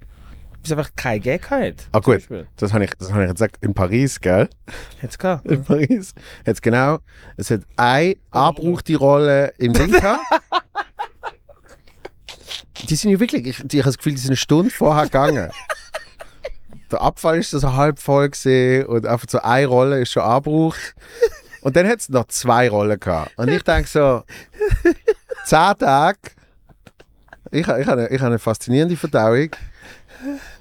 Es einfach kein Gag hat. Ah, gut. Das habe ich, das hab ich jetzt gesagt, in Paris, gell? Jetzt gehabt. In Paris. Jetzt genau, es hat eine abgebrauchte Rolle im Ding gehabt. Die sind ja wirklich, ich, ich habe das Gefühl, die sind eine Stunde vorher gegangen. Der Abfall ist so halb voll gesehen und einfach so eine Rolle ist schon abgebraucht. Und dann hat es noch zwei Rollen gehabt. Und ich denke so, zehn Tage, ich, ich, ich habe eine faszinierende Verdauung.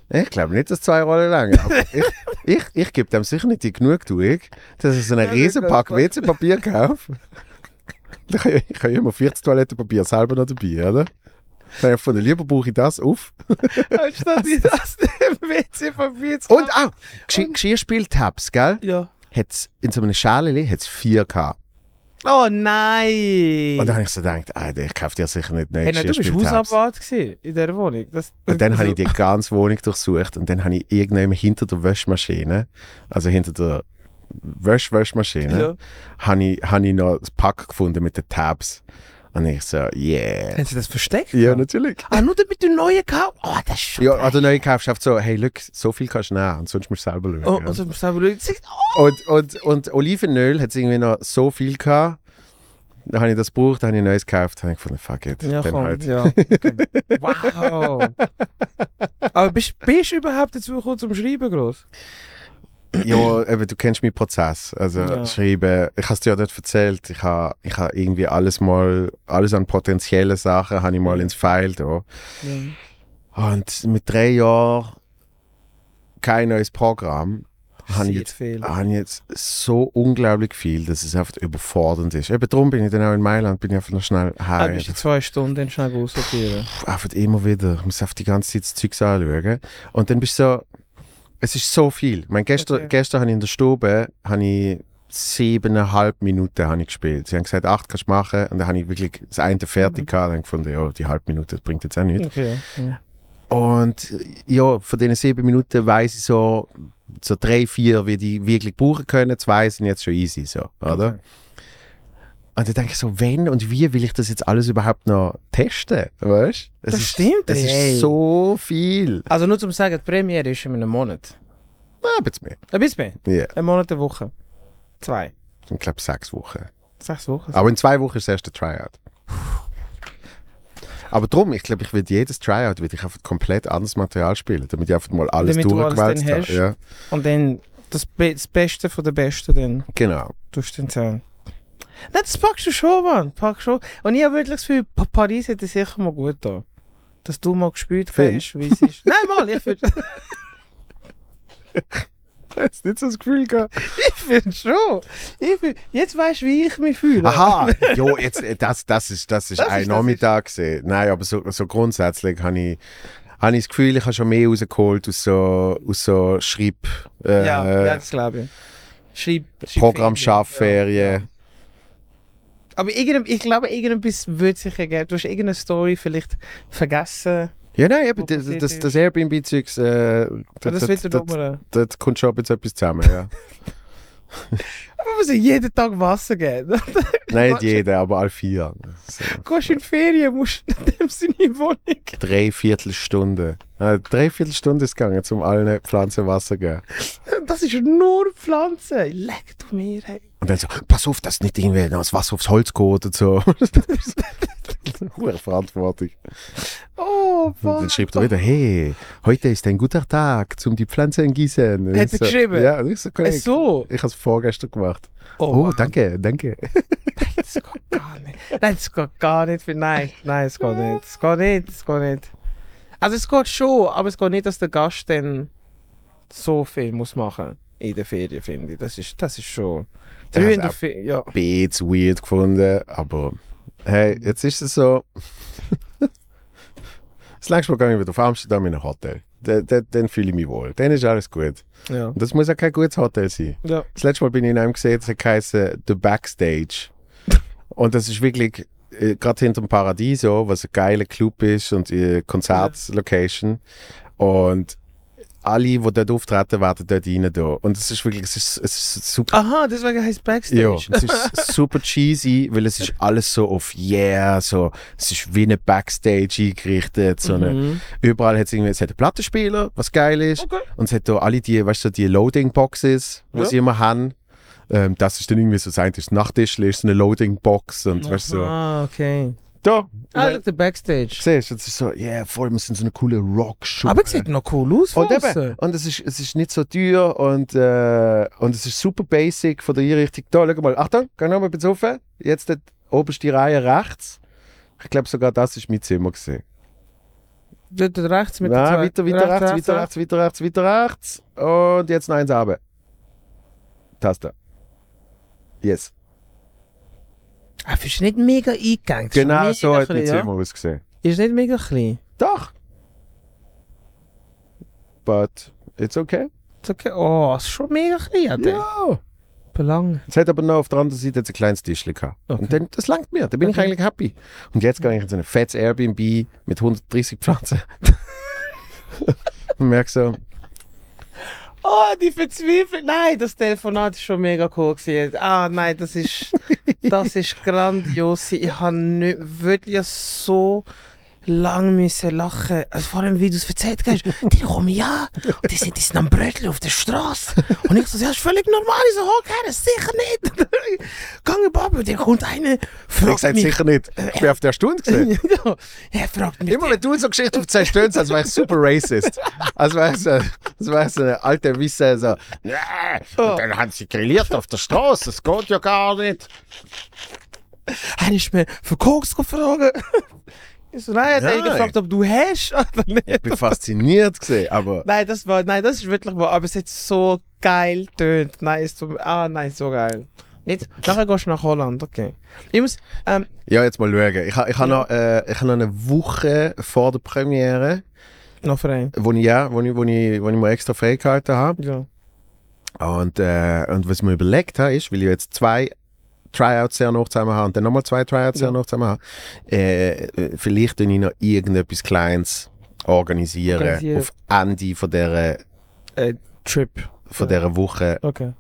Ich glaube nicht, dass zwei Rollen lang. Ich, ich, ich gebe dem sicher nicht die Genugtuung, dass ich so einen Ja, riesen das Pack geht WC-Papier kaufe. Ich habe ja- immer 40 Toilettenpapier selber noch dabei, oder? Habe ich gefunden, lieber brauche ich das auf. Anstatt ich das WC-Papier zu Und auch, Geschirr Geschirrspültabs, gell? Ja. Hat's in so einem Schäleli hat's vier gehabt. Oh nein! Und dann habe ich so gedacht, Alter, ich kaufe dir sicher nicht neue Hey, nein, du Geschirrspültabs. Hausabwart in dieser Wohnung. Das, Und dann habe ich die ganze Wohnung durchsucht und dann habe ich irgendwann hinter der Wäschmaschine, also hinter der Wäsch Wäschmaschine, Ja. habe ich, hab ich noch das Pack gefunden mit den Tabs. Und ich so, yeah. Haben sie das versteckt? Ja, natürlich. Ah, nur damit du neue kaufst? Oh, das ist schon Ja, also neu kaufst einfach so, hey, look, so viel kannst du nehmen und sonst musst du selber schauen. Oh, ja. also, musst du aber schauen. Oh, Und, und, und Olivenöl hat irgendwie noch so viel gehabt. Dann habe ich das gebraucht, dann habe ich neues gekauft, dann habe ich gefunden, fuck it. ja, komm, halt. ja. Okay. Wow. aber bist, bist du überhaupt dazu gekommen zum Schreiben, groß? Ja, eben, du kennst meinen Prozess. Also Ja. schreiben, ich habe es dir ja dort erzählt, ich habe ich ha irgendwie alles mal, alles an potenziellen Sachen habe ich mal ins File da. Und mit drei Jahren kein neues Programm, habe ich, jetzt, habe ich jetzt so unglaublich viel, dass es einfach überfordernd ist. Eben darum bin ich dann auch in Mailand, bin ich einfach noch schnell Ah, heim. bist du zwei Stunden schnell aussortieren. Pff, einfach immer wieder. Ich muss einfach die ganze Zeit das Zeugs anschauen. Und dann bist du so, es ist so viel. Ich meine, gestern, Okay. gestern habe ich in der Stube, habe ich siebeneinhalb Minuten habe ich gespielt. Sie haben gesagt, acht kannst du machen. Und dann habe ich wirklich das eine fertig Mhm. gehabt. Ich gefunden, ja, die halbe Minute das bringt jetzt auch nichts. Okay. Ja. Und ja, von diesen sieben Minuten weiß ich so, so drei, vier, wie die wirklich brauchen können. Zwei sind jetzt schon easy, so, oder? Okay. Und dann denke ich so, wenn und wie will ich das jetzt alles überhaupt noch testen? Weißt du? Das stimmt, Es ey. ist so viel. Also nur zum sagen, die Premiere ist in einem Monat. Ah, ein bisschen mehr. Ein bisschen mehr. Ja, Ein Monat, eine Woche. Zwei. ich glaube sechs Wochen. Sechs Wochen. Aber in zwei Wochen ist das erste Tryout. Aber drum, ich glaube, ich will jedes Tryout ich einfach komplett anderes Material spielen, damit ich einfach mal alles Damit du durchgewälzt dann habe. hast. Ja, Und dann das, Be das Beste von der Besten dann genau. tust du dann sagen. Nein, das packst du schon, Mann. Packst schon. Und ich habe wirklich das Gefühl, Pa- Paris hätte sicher mal gut da. Dass du mal gespielt Findest hast, wie es ist. Nein, mal, ich finde Hast du nicht so das Gefühl gehabt? ich find schon. Ich find, jetzt weißt du, wie ich mich fühle. Aha, jo, jetzt, äh, das, das ist, das ist Das ein ist- Nachmittag gewesen. Nein, aber so, so grundsätzlich habe ich, habe ich das Gefühl, ich habe schon mehr rausgeholt aus so, aus so Schreib, äh, ja, ja, das glaube ich. Schreib, schreib Programm Ferien. Schaffferien. Aber ich glaube, irgendetwas wird sich ergeben. Du hast irgendeine Story vielleicht vergessen. Ja, nein, eben, das, das, das Airbnb-Zeugs, äh, Das, das, das das, das, kommt schon jetzt etwas zusammen, ja. Aber wir müssen jeden Tag Wasser geben. Nein, nicht jeder, aber alle vier. So. Gehst in Ferien, musst in dem Sinne in die Wohnung. Dreiviertelstunde. Äh, Dreiviertelstunde ist gegangen, um allen Pflanzen Wasser zu geben. Das ist nur Pflanzen. Leck du mir, hey. Und dann so, pass auf, dass nicht irgendwie das Wasser aufs Holz geht und so. Hohe Verantwortung. Oh, Und dann was? schreibt er wieder, hey, heute ist ein guter Tag, um die Pflanzen gießen. Er so, geschrieben? Ja, und ich so, Kollege, so. ich habe es vorgestern gemacht. Oh, Oh, danke, danke. Das geht gar nicht. Nein, das geht gar nicht. Nein, nein, es geht nicht. Es geht nicht, es geht nicht. Also es geht schon, aber es geht nicht, dass der Gast dann so viel muss machen in der Ferien, finde ich. Das ist, das ist schon... Ja, Früher in also der Ferien, ja. Weird gefunden, aber hey, jetzt ist es so. das nächste Mal gehe ich wieder auf Amsterdam in ein Hotel. Dann, dann, dann fühle ich mich wohl. Dann ist alles gut. Ja. Und das muss auch kein gutes Hotel sein. ja. Das letzte Mal bin ich in einem gesehen, das heisst The Backstage. Und das ist wirklich äh, gerade hinter dem Paradiso, was ein geiler Club ist und äh, Konzertlocation. Und alle, die dort auftreten, werden dort rein da. Und es ist wirklich, es ist, es ist super. Aha, deswegen heißt Backstage. Ja, es ist super cheesy, weil es ist alles so auf Yeah, so, es ist wie eine Backstage eingerichtet, so eine, Mhm. überall hat es irgendwie, es hat einen Plattenspieler, was geil ist, Okay. und es hat da alle die, weißt du, so die Loading-Boxes, die Ja. sie immer haben. Ähm, das ist dann irgendwie so sein, das Nachttisch ist so eine Loading-Box und weißt du, so, Ah, okay. Da, Ah, look, der Backstage. siehst du, es ist so, yeah, voll, wir sind so eine coole Rock-Show. Aber es sieht noch cool aus. Und, eben, und es, ist, es ist nicht so teuer und, äh, und es ist super basic von der Einrichtung. Da, schau mal, Achtung, geh noch mal ein bisschen rauf. Jetzt die oberste Reihe rechts. Ich glaube sogar das ist mein Zimmer gesehen. Dort rechts mit Nein, der weiter, weiter rechts, weiter rechts, weiter rechts, weiter rechts. Und jetzt noch eins runter. Taste. Yes. Ah, ist nicht mega eingegangen. Genau so hat klein, ja? Zimmer ausgesehen. Ist nicht mega klein. Doch. But it's okay. Ist Okay. Oh, es ist schon mega klein. Ja. Belang. Es hat aber noch auf der anderen Seite ein kleines Tischchen gehabt. Okay. Und dann, das langt mir, da bin ich Okay. eigentlich happy. Und jetzt gehe ich in so ein fettes Airbnb mit 130 Pflanzen. und merke so, Oh, die Verzweiflung. Nein, das Telefonat ist schon mega cool gewesen. Ah, nein, das ist, das ist grandios. Ich habe nicht wirklich so lang müssen lachen. Also vor allem, wie du es erzählt hast. Die kommen ja, und die sind, die sind am Brötchen auf der Straße. Und ich so, ja, ist völlig normal. Ich so, okay, sicher nicht. Gang Baba, der kommt eine, ich fragt sage mich. sicher nicht, ich bin auf der Stunde gesehen. ja, er fragt mich. Immer wenn du so Geschichten erzählst, stöhnst du, als wäre ich super racist. Als wäre ich so, als wäre ich so eine alte Wisse, so, nee, und dann haben sie grilliert auf der Straße, das geht ja gar nicht. Er ist mir für Koks gefragt. Ich so, nein, er hat eigentlich gefragt, ob du hast oder nicht. Ich bin fasziniert gesehen, aber Nein, das war, nein, das ist wirklich wahr, aber es hat so geil tönt. Nein, ist so, ah, nein, so geil. Jetzt, nachher gehst du nach Holland, okay. Ich muss, ähm, ja, jetzt mal schauen. Ich, ha- ich habe noch, äh, ich habe noch eine Woche vor der Premiere, noch für einen. wo ich, ja, wo ich, wo ich, wo ich mir extra freigehalten habe. Ja. Und, äh, und was ich mir überlegt habe, ist, weil ich jetzt zwei Tryouts sehr noch zusammen habe und dann nochmal zwei Tryouts sehr Ja. noch zusammen habe, äh, äh, vielleicht tue ich noch irgendetwas Kleines organisieren, Organisieren. auf Ende von dieser, Äh, Trip. von dieser Woche Okay.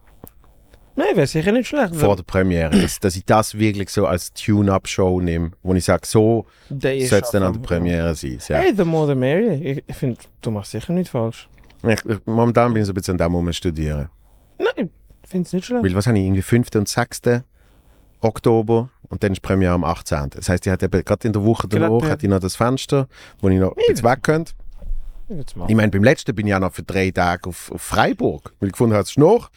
Nein, wäre sicher nicht schlecht. vor der Premiere. dass, dass ich das wirklich so als Tune-Up-Show nehme, wo ich sage, so soll es dann an der Premiere sein. Ja. Hey, the more the merrier. Ich, finde, du machst sicher nicht falsch. Ich, ich, momentan bin ich so ein bisschen an dem Moment studieren. Nein, ich finde es nicht schlecht. Weil, was habe ich, irgendwie 5. und 6. Oktober und dann ist Premiere am 18. Das heisst, ich hatte gerade in der Woche danach ja. hatte ich noch das Fenster, wo ich noch bisschen weg könnte. Ich meine, beim letzten bin ich ja noch für drei Tage auf, auf Freiburg, weil ich gefunden habe, es ist noch.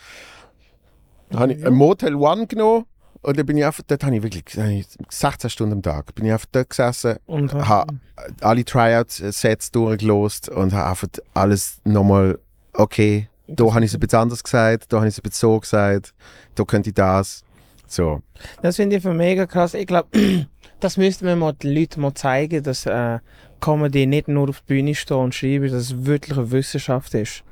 Dann habe ich ein Motel One genommen und dann bin ich einfach, dort habe ich wirklich da habe ich 16 Stunden am Tag, bin ich einfach dort gesessen, Und, äh, habe alle Tryout-Sets durchgelost und habe einfach alles nochmal, okay, da habe ich es ein bisschen anders gesagt, da habe ich es ein bisschen so gesagt, da könnte ich das. So. Das finde ich für mega krass. Ich glaube, das müsste man mal den Leuten mal zeigen, dass äh, Comedy nicht nur auf der Bühne stehen und schreiben, dass es wirklich eine Wissenschaft ist.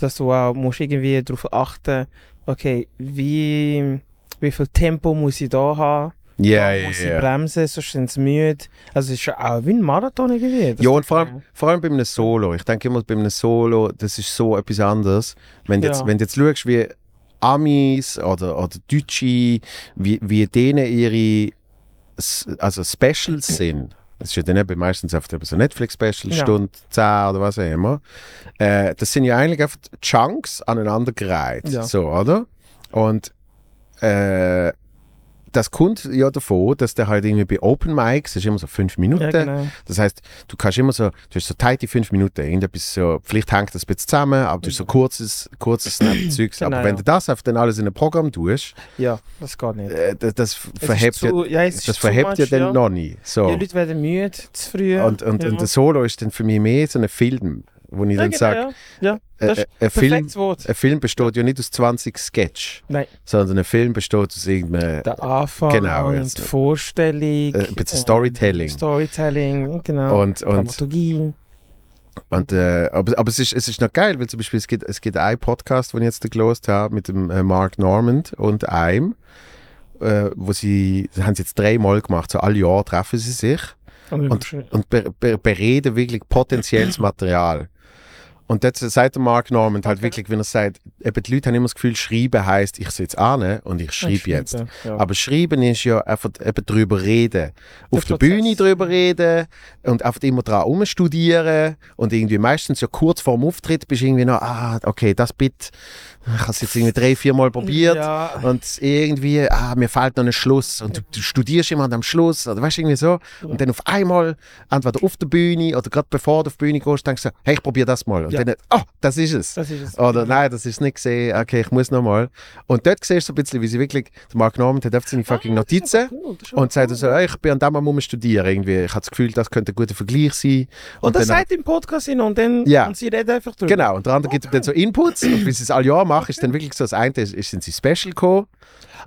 Dass du auch musst irgendwie darauf achten, okay, wie, wie viel Tempo muss ich da haben? Ja, Wann ja, muss ich bremsen, sonst sind sie müde. Also es ist ja auch wie ein Marathon irgendwie. Das Ja, und vor allem, vor allem bei einem Solo. Ich denke immer, bei einem Solo, das ist so etwas anderes. Wenn du jetzt, Ja. wenn du jetzt schaust, wie Amis oder, oder Deutsche, wie, wie denen ihre also Specials sind. Das ist ja dann eben meistens eben so Netflix-Special, Ja. Stunde 10 oder was auch immer. Äh, das sind ja eigentlich einfach Chunks aneinandergereiht. Ja. So, oder? Und äh, das kommt ja davon, dass der halt irgendwie bei Open Mics, das ist immer so fünf Minuten, ja, genau. das heißt, du kannst immer so, du hast so tighte fünf Minuten, irgendetwas so, vielleicht hängt das ein bisschen zusammen, aber du hast so kurzes, kurzes Snap-Zeugs. Genau, aber wenn ja. du das einfach dann alles in ein Programm tust, ja, das geht nicht. äh, das, das verhebt ja, zu- ja, das verhebt ja much, dann noch nicht. So. Die Leute werden müde, zu früh. und, und, ja. und der Solo ist dann für mich mehr so ein Film, wo ich ja, dann genau, sage, ja. ja, äh, ist ein, Film, ein Film besteht ja nicht aus 20 Sketch, Nein. sondern ein Film besteht aus irgendeinem Der Anfang, Genau, und jetzt. Vorstellung. äh, ein bisschen Storytelling. Storytelling, genau. Und, und, Dramaturgie. Und, äh, aber, aber es, ist, es ist noch geil, weil zum Beispiel es gibt, es gibt einen Podcast, den ich jetzt gelost habe, mit dem äh, Mark Normand und einem, äh, wo sie, haben sie jetzt dreimal gemacht, so alle Jahre treffen sie sich Und, und, und be, be, bereden wirklich potenzielles Material. Und dort sagt der Mark Norman halt wirklich, wenn er sagt, eben die Leute haben immer das Gefühl, schreiben heisst, ich sitze an und ich schreibe jetzt. Ja. Aber schreiben ist ja einfach eben drüber reden. Auf der Prozess. Bühne drüber reden und einfach immer dran rumstudieren und irgendwie meistens ja kurz vor dem Auftritt bist du irgendwie noch, ah, okay, das Bit, ich habe es jetzt irgendwie drei, vier Mal probiert Ja. und irgendwie, ah, mir fehlt noch ein Schluss und du, du studierst immer am Schluss oder weißt irgendwie so und dann auf einmal, entweder auf der Bühne oder gerade bevor du auf die Bühne gehst, denkst du, hey, ich probiere das mal und Ja. dann, oh, das ist es. Das ist es. Oder nein, das ist nicht gesehen. Okay, ich muss noch mal. Und dort siehst du so ein bisschen, wie sie wirklich, der Mark Norman hat einfach seine fucking Notizen Cool, das und sagt cool. so, «Ey, ich bin an dem am studieren irgendwie. Ich habe das Gefühl, das könnte ein guter Vergleich sein. Und das dann- sagt im Podcast hin und dann Ja. und sie reden einfach drüber. Genau, und der andere gibt ihm dann so Inputs und wie sie es alle Jahr machen, ist dann wirklich so, das eine ist, ist sind sie Special gekommen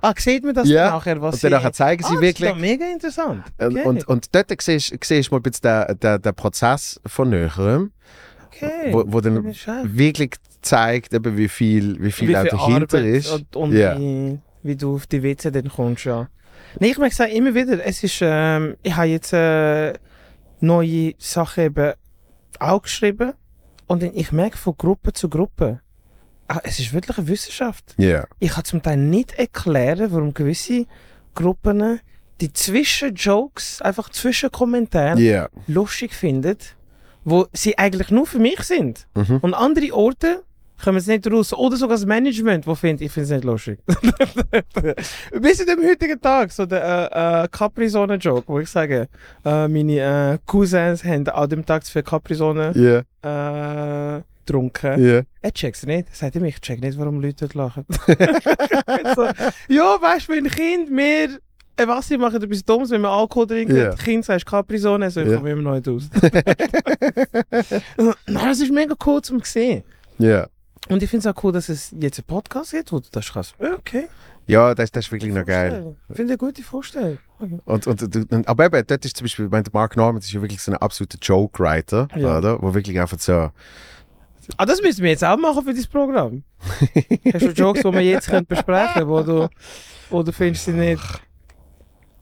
Ah, sieht man das Ja. dann nachher, was und dann nachher zeigen sie ah, wirklich. Das ist mega interessant. Und- Okay. Und, und dort siehst siehst du mal ein bisschen den, den, den Prozess von näherem, okay. wo, wo dann wirklich zeigt, eben, wie viel, wie viel wie viel dahinter Arbeit ist. Und, und Ja. wie, wie du auf die WC dann kommst, ja. Nee, ich merke es immer wieder, es ist, ähm, ich habe jetzt äh, neue Sachen eben auch geschrieben und ich merke von Gruppe zu Gruppe, ah, es ist wirklich eine Wissenschaft. Ja. Ich kann zum Teil nicht erklären, warum gewisse Gruppen die Zwischenjokes, einfach Zwischenkommentare Ja. lustig finden, wo sie eigentlich nur für mich sind. Mhm. Und andere Orte kommen es nicht raus. Oder sogar das Management, wo findet, ich finde es nicht lustig. Bis in dem heutigen Tag, so der äh, äh, Capri-Sonne-Joke, wo ich sage, äh, meine äh, Cousins haben an dem Tag zu viel Capri-Sonne Ja. Getrunken. Ja. Er checkt es nicht. Er sagt ihm, ich check nicht, warum Leute dort lachen. so, ja, weißt du, wenn Kind mehr äh, was sie machen, etwas Dummes, wenn man Alkohol trinkt, Ja. Kind sagst Capri-Sonne, so ich Ja. komme immer noch nicht aus. Nein, das ist mega cool zum sehen. Ja. Und ich finde es auch cool, dass es jetzt einen Podcast gibt, wo du das kannst. Okay. Ja, das, das ist wirklich noch geil. Ich finde eine gute Vorstellung. Okay. Und, und, und, aber eben, dort ist zum Beispiel, ich meine, Mark Norman ist ja wirklich so ein absoluter Joke-Writer, Ja. oder? Wo wirklich einfach so, Ah, das müssen wir jetzt auch machen für dieses Programm. Hast du Jokes, die wir jetzt können besprechen können, wo du, wo du findest sie nicht...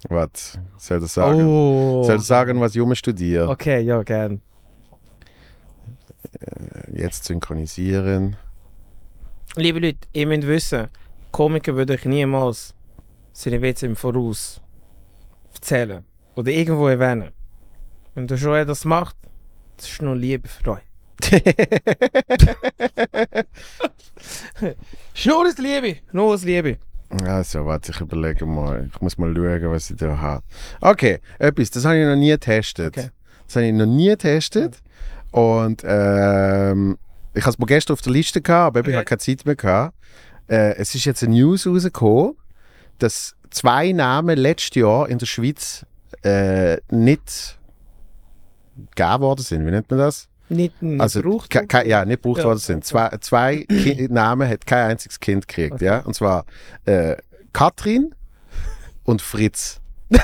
was soll ich sagen? Oh. Soll ich sagen, was ich studiere? Okay, ja, gern. Jetzt synchronisieren. Liebe Leute, ihr müsst wissen, Komiker würde euch niemals seine Witze im Voraus erzählen oder irgendwo erwähnen. Wenn der Joel das macht, das ist nur Liebe für euch. nur das Liebe, nur das Liebe. Also, warte, ich überlege mal. Ich muss mal schauen, was ich da habe. Okay, etwas, das habe ich noch nie getestet. Okay. Das habe ich noch nie getestet. Und ähm, ich habe es mir gestern auf der Liste gehabt, aber eben, ich Okay. habe keine Zeit mehr gehabt. Äh, es ist jetzt eine News rausgekommen, dass zwei Namen letztes Jahr in der Schweiz äh, nicht gegeben worden sind. Wie nennt man das? Nicht, nicht Also, braucht. ke- ke- ja, nicht gebraucht Ja. worden sind. Zwei, zwei Namen hat kein einziges Kind gekriegt, ja. Und zwar äh, Katrin und Fritz.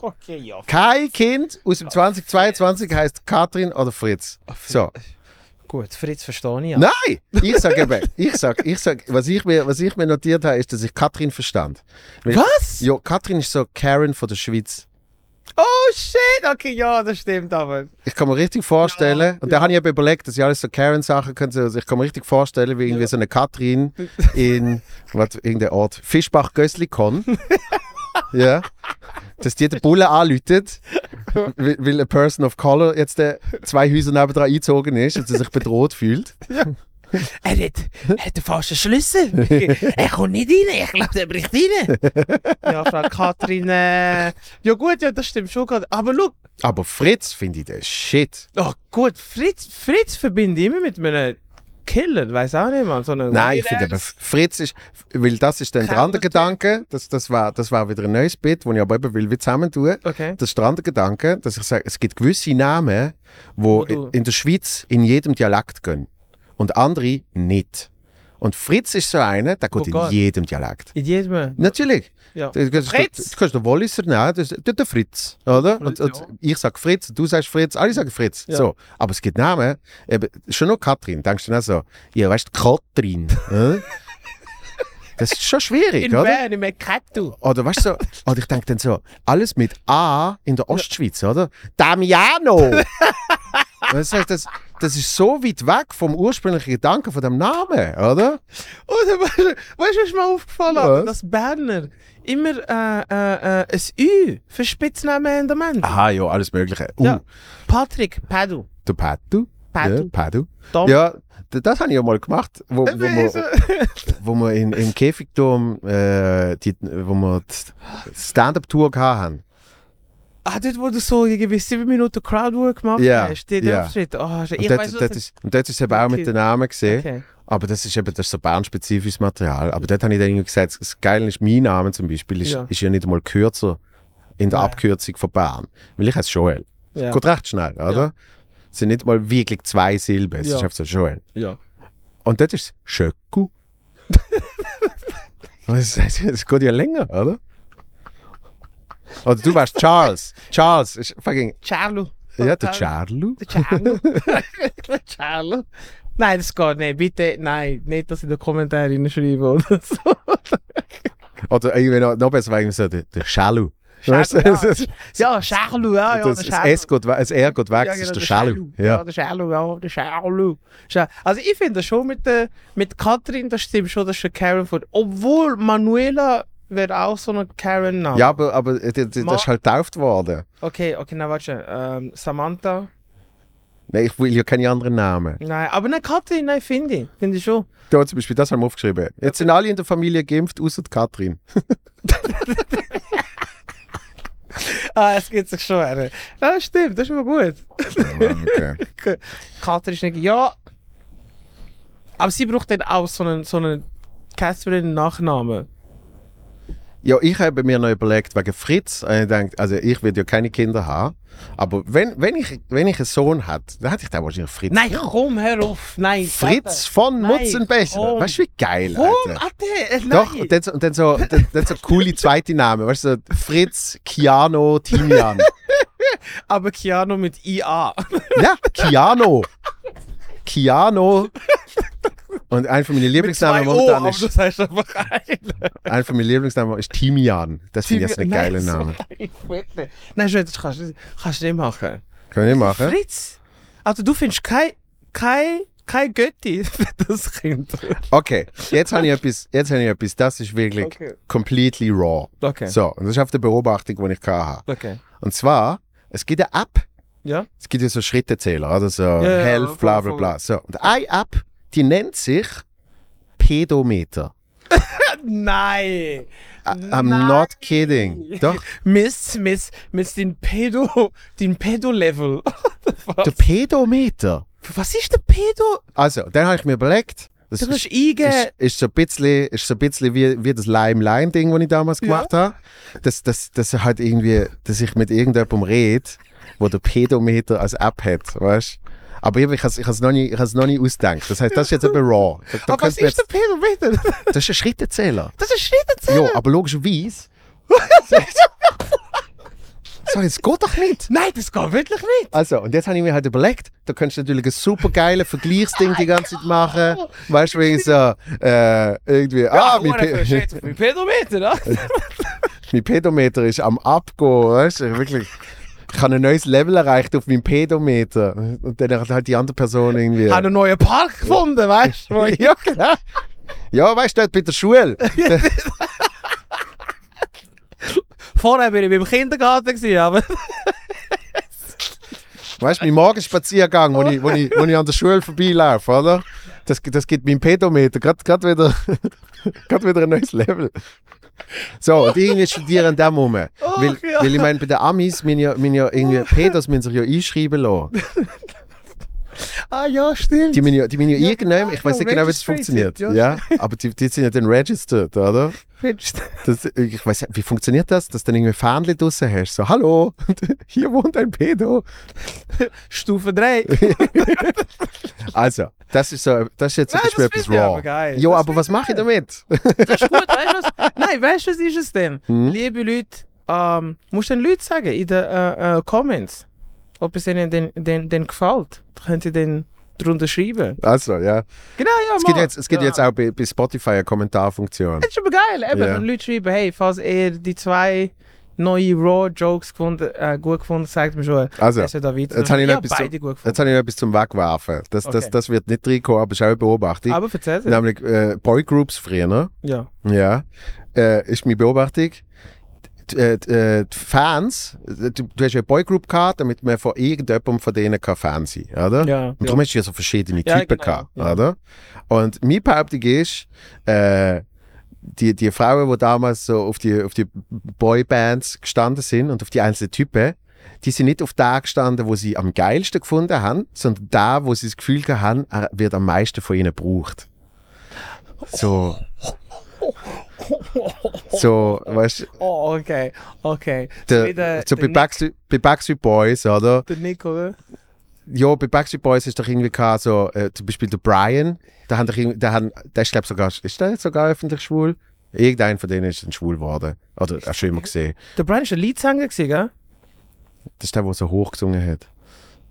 Okay, ja. Kein Kind aus dem 2022 heißt Katrin oder Fritz. So. Gut, Fritz verstehe ich ja. Nein! Ich sage eben, ich sag, ich sag, was ich mir, was ich mir notiert habe, ist, dass ich Katrin verstand. Weil- Was? Ja, Katrin ist so Karen von der Schweiz. Oh shit! Okay, ja, das stimmt aber. Ich kann mir richtig vorstellen, und da habe ich eben überlegt, dass ich alles so Karen-Sachen könnte. Also ich kann mir richtig vorstellen, wie irgendwie so eine Katrin in was, irgendein Ort, Fischbach-Gösslikon. ja. Dass die den Bullen anläutet, weil eine Person of Color jetzt äh, zwei Häuser nebendran eingezogen ist und sie sich bedroht fühlt. Er hat, er hat den falschen Schlüssel. er kommt nicht rein. Ich glaube, der bricht rein. ja, Frau Katrin. Äh, ja gut, ja, das stimmt schon. gerade. Aber schau, Aber Fritz finde ich der Shit. oh, gut, Fritz, Fritz verbinde ich immer mit einem Killer. Weiß auch nicht, man. So einen Nein, ich finde aber Fritz ist, weil das ist dann der andere Gedanke, das, das, war, das war wieder ein neues Bit, das ich aber eben will wie zusammen tun. Okay. Das ist der andere Gedanke, dass ich sage, es gibt gewisse Namen, wo Wo du- in der Schweiz in jedem Dialekt gehen und andere nicht. Und Fritz ist so einer, der geht Oh in jedem Dialekt. In jedem. Natürlich. Ja. Du kannst, Fritz! du kannst den Walliser nehmen, das ist der Fritz, oder? Fritz, und, und ja. ich sage Fritz, du sagst Fritz, alle sagen Fritz. Ja. So. Aber es gibt Namen, eben, schon noch Katrin, denkst du dann auch so, ja, weißt du, Katrin. äh? das ist schon schwierig, In oder? Bern, im Ekatu. Oder weißt du, so, oder ich denke dann so, alles mit A in der Ostschweiz, oder? Damiano! Das heißt, das, das ist so weit weg vom ursprünglichen Gedanken von dem Namen, oder? Oder weißt du, du, was mir aufgefallen Was? Dass Berner immer äh, äh, äh, ein Ü für Spitznamen haben am Ende. Aha, ja, alles Mögliche. Uh, Ja. Patrick, Padu. der Padu. Padu. Ja, Padu. Tom. Ja, das habe ich ja mal gemacht, wo, wo, wir, wo wir in, im Käfigturm äh, die, wo wir Stand-Up-Tour hatten. Ah, dort, wo du so irgendwie sieben Minuten Crowdwork gemacht Ja, hast. Die ja. Auftritt. Oh, Und ich dort, weiß, dort, ist, und dort ist es eben auch mit den Namen gesehen. Okay. Aber das ist eben das ist so bahnspezifisches Material. Aber dort habe ich dann irgendwie gesagt, das Geile ist, mein Name zum Beispiel ist Ja. ja, ist ja nicht einmal kürzer in der Nein. Abkürzung von Bern. Weil ich heiße Joel. Ja. Geht recht schnell, oder? Ja. Es sind nicht mal wirklich zwei Silben, es Ja. ist einfach so Joel. ja. Und dort ist es Schöcku. das, das, das geht ja länger, oder? Oder du warst Charles. Charles ist fucking. Charlo. Ja, der Charlu. Der Charlo. der Charlo. Nein, das geht nicht. Bitte, nein. Nicht, dass in den Kommentaren schreiben oder so. Oder irgendwie noch, noch besser, irgendwie so der, der Schalu. Weißt ja. das, das, Ja, Charlo, ja, ja. das, der das Charlo. S geht, we- das R geht weg, das genau, ist der Schalu. Ja. der Schalu, ja, der Schalu. Scha- Also ich finde schon mit, der, mit Katrin, das stimmt schon, dass schon Karen von. Obwohl Manuela wäre auch so eine Karen Name. ja, aber, aber äh, das, das Ma- ist halt getauft worden. Okay, okay, na warte. Ähm, Samantha. Nein, ich will ja keine anderen Namen. Nein, aber eine Katrin, nein, finde ich. Finde ich schon. Da zum Beispiel, das haben wir aufgeschrieben. Jetzt sind alle in der Familie geimpft, außer die Katrin. Ah, es geht sich schon. Alter. Ja, stimmt, das ist immer gut. okay. Katrin ist nicht. Ja. Aber sie braucht dann auch so einen, so einen Catherine-Nachnamen. Ja, ich habe mir noch überlegt, wegen Fritz, und ich denke, also ich will ja keine Kinder haben, aber wenn, wenn, ich, wenn ich einen Sohn hätte, dann hätte ich da wahrscheinlich Fritz. Nein, komm, hör auf. Nein. Fritz von Mutzenbecher. Weißt du, wie geil, Komm, Alter? Alter, äh, nein. Doch, und dann, so- und dann so, dann, dann so coole zweite Namen, weißt du, so Fritz, Kiano, Timian. Aber Keanu mit IA. ja, Kiano. Kiano. Und ein von meinen Lieblingsnamen momentan ist, sagst einfach ein. ein von meinen Lieblingsnamen ist Timian. Das finde ich jetzt Nein, ein Fette. Nein, Schwede, das kannst du kannst du nicht machen. Können wir machen? Fritz, also du findest kein, kein, kein Götti für das Kind. Okay, jetzt habe ich etwas, jetzt habe ich etwas, das ist wirklich Okay. completely raw. Okay. So, und das ist auf der Beobachtung, die ich hatte. Okay. Und zwar, es gibt eine App, Ja? es gibt ja so Schrittezähler, oder so ja, Health, bla bla voll, bla. So, und eine App, die nennt sich Pedometer. Nein. I'm Nein. not kidding. Doch, Miss, Miss, Miss den Pedo, den Pedo-Level. der Pedometer. Was ist der Pedo? Also, dann habe ich mir überlegt, das Du ist, eingeben. ist, ist so ein bisschen, ist so ein bisschen wie, wie das Lime-Line-Ding, das ich damals Ja. gemacht habe. Dass, dass, dass halt irgendwie, dass ich mit irgendjemandem rede, wo der Pedometer als App hat, weißt Aber ich, ich habe es noch, ich has noch nie ausgedacht. Das heißt, das ist jetzt eben raw. Da, da Aber was ist der Pedometer? das ist ein Schrittezähler. Das ist ein Schrittezähler. Ja, aber logischerweise. so, jetzt geht doch nicht. Nein, das geht wirklich nicht. Also, und jetzt habe ich mir halt überlegt, da könntest du natürlich ein super geiles Vergleichsding die ganze Zeit machen. Weißt du, wegen so, äh, irgendwie, ah, mein, Pe Mein Pedometer, ne? mein Pedometer ist am Abgehen, weißt du, wirklich. Ich habe ein neues Level erreicht auf meinem Pedometer. Und dann hat halt die andere Person irgendwie. Ich habe einen neuen Park gefunden, weißt du? ja, genau. Ja, weißt du, dort bei der Schule. Vorher bin ich beim Kindergarten, gewesen, aber. Weißt du, mein Morgenspaziergang, wo ich, wo, ich, wo ich an der Schule vorbeilaufe, oder? Das, das gibt meinem Pedometer gerade wieder, grad wieder ein neues Level. So, und irgendwie studieren dem rum. weil, ja. weil ich meine, bei den Amis, müssen ja, müssen ja irgendwie Pedos müssen sich ja einschreiben lassen. Ah ja, stimmt. Die müssen ja, die müssen ja, Ja, irgendwann, ich weiß nicht genau, wie das funktioniert. ja. Ja, aber die, die sind ja dann registered, oder? Das, ich weiß nicht, wie funktioniert das, dass du dann irgendwie Fähnchen draussen hast? So, hallo, hier wohnt ein Pedo. Stufe 3. Also, das ist, so, das ist jetzt zum Nein, Beispiel etwas raw. aber geil. Jo, Das aber was mache ich damit? Das ist gut, weißt du was? Nein, weißt du, was ist es denn? Hm? Liebe Leute, ähm, musst du den Leuten sagen in den äh, äh, Comments, ob es ihnen den, den, den gefällt. Da könnt ihr den drunter schreiben. Also, ja. Genau, ja, Es gibt Mann. jetzt, es gibt ja. jetzt auch bei, bei Spotify eine Kommentarfunktion. Das ist aber geil. Eben, Ja. Leute schreiben, hey, falls ihr die zwei neue Raw-Jokes gefunden, äh, gut gefunden, sagt mir schon. Also, er soll da weiter. jetzt habe ich noch etwas gut Jetzt habe ich noch etwas zum Wegwerfen. Das, das, Okay. das wird nicht reinkommen, aber es ist auch eine Beobachtung. Aber erzähl es. Nämlich äh, Boygroups früher, ne? Ja. Ja. Äh, ist meine Beobachtung. Die, äh, die, äh, die Fans, äh, du, du hast ja eine Boygroup gehabt, damit man von irgendjemandem von denen kann Fan sein kann, oder? Ja. Und darum hast du ja so verschiedene Ja, Typen genau, gehabt, ja. oder? Und meine Behauptung ist, äh, die, die Frauen, die damals so auf die, auf die Boybands gestanden sind und auf die einzelnen Typen, die sind nicht auf da gestanden, wo sie am geilsten gefunden haben, sondern da, wo sie das Gefühl haben, wird am meisten von ihnen gebraucht. So. So, weißt du, Oh, okay. Okay. der, wieder so der bei Backstreet, bei Backstreet Boys, oder? Der Nick, oder? Ja, bei Backstreet Boys ist doch irgendwie so, äh, zum Beispiel der Brian, der, haben doch irgendwie, der, haben, der ist, glaube sogar, ist der jetzt sogar öffentlich schwul? Irgendein von denen ist dann schwul geworden. Oder hast du schon immer gesehen. Der Brian ist ein Leadsänger gewesen, gell? Das ist der, der so hoch gesungen hat.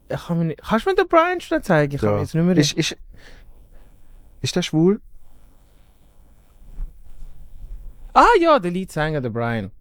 Ich kann mir nicht... Kannst du mir den Brian schnell zeigen? Ich kann Ja. mir jetzt nicht mehr... Ist, ist, ist der schwul? Ah ja, der Leadsänger, der Brian.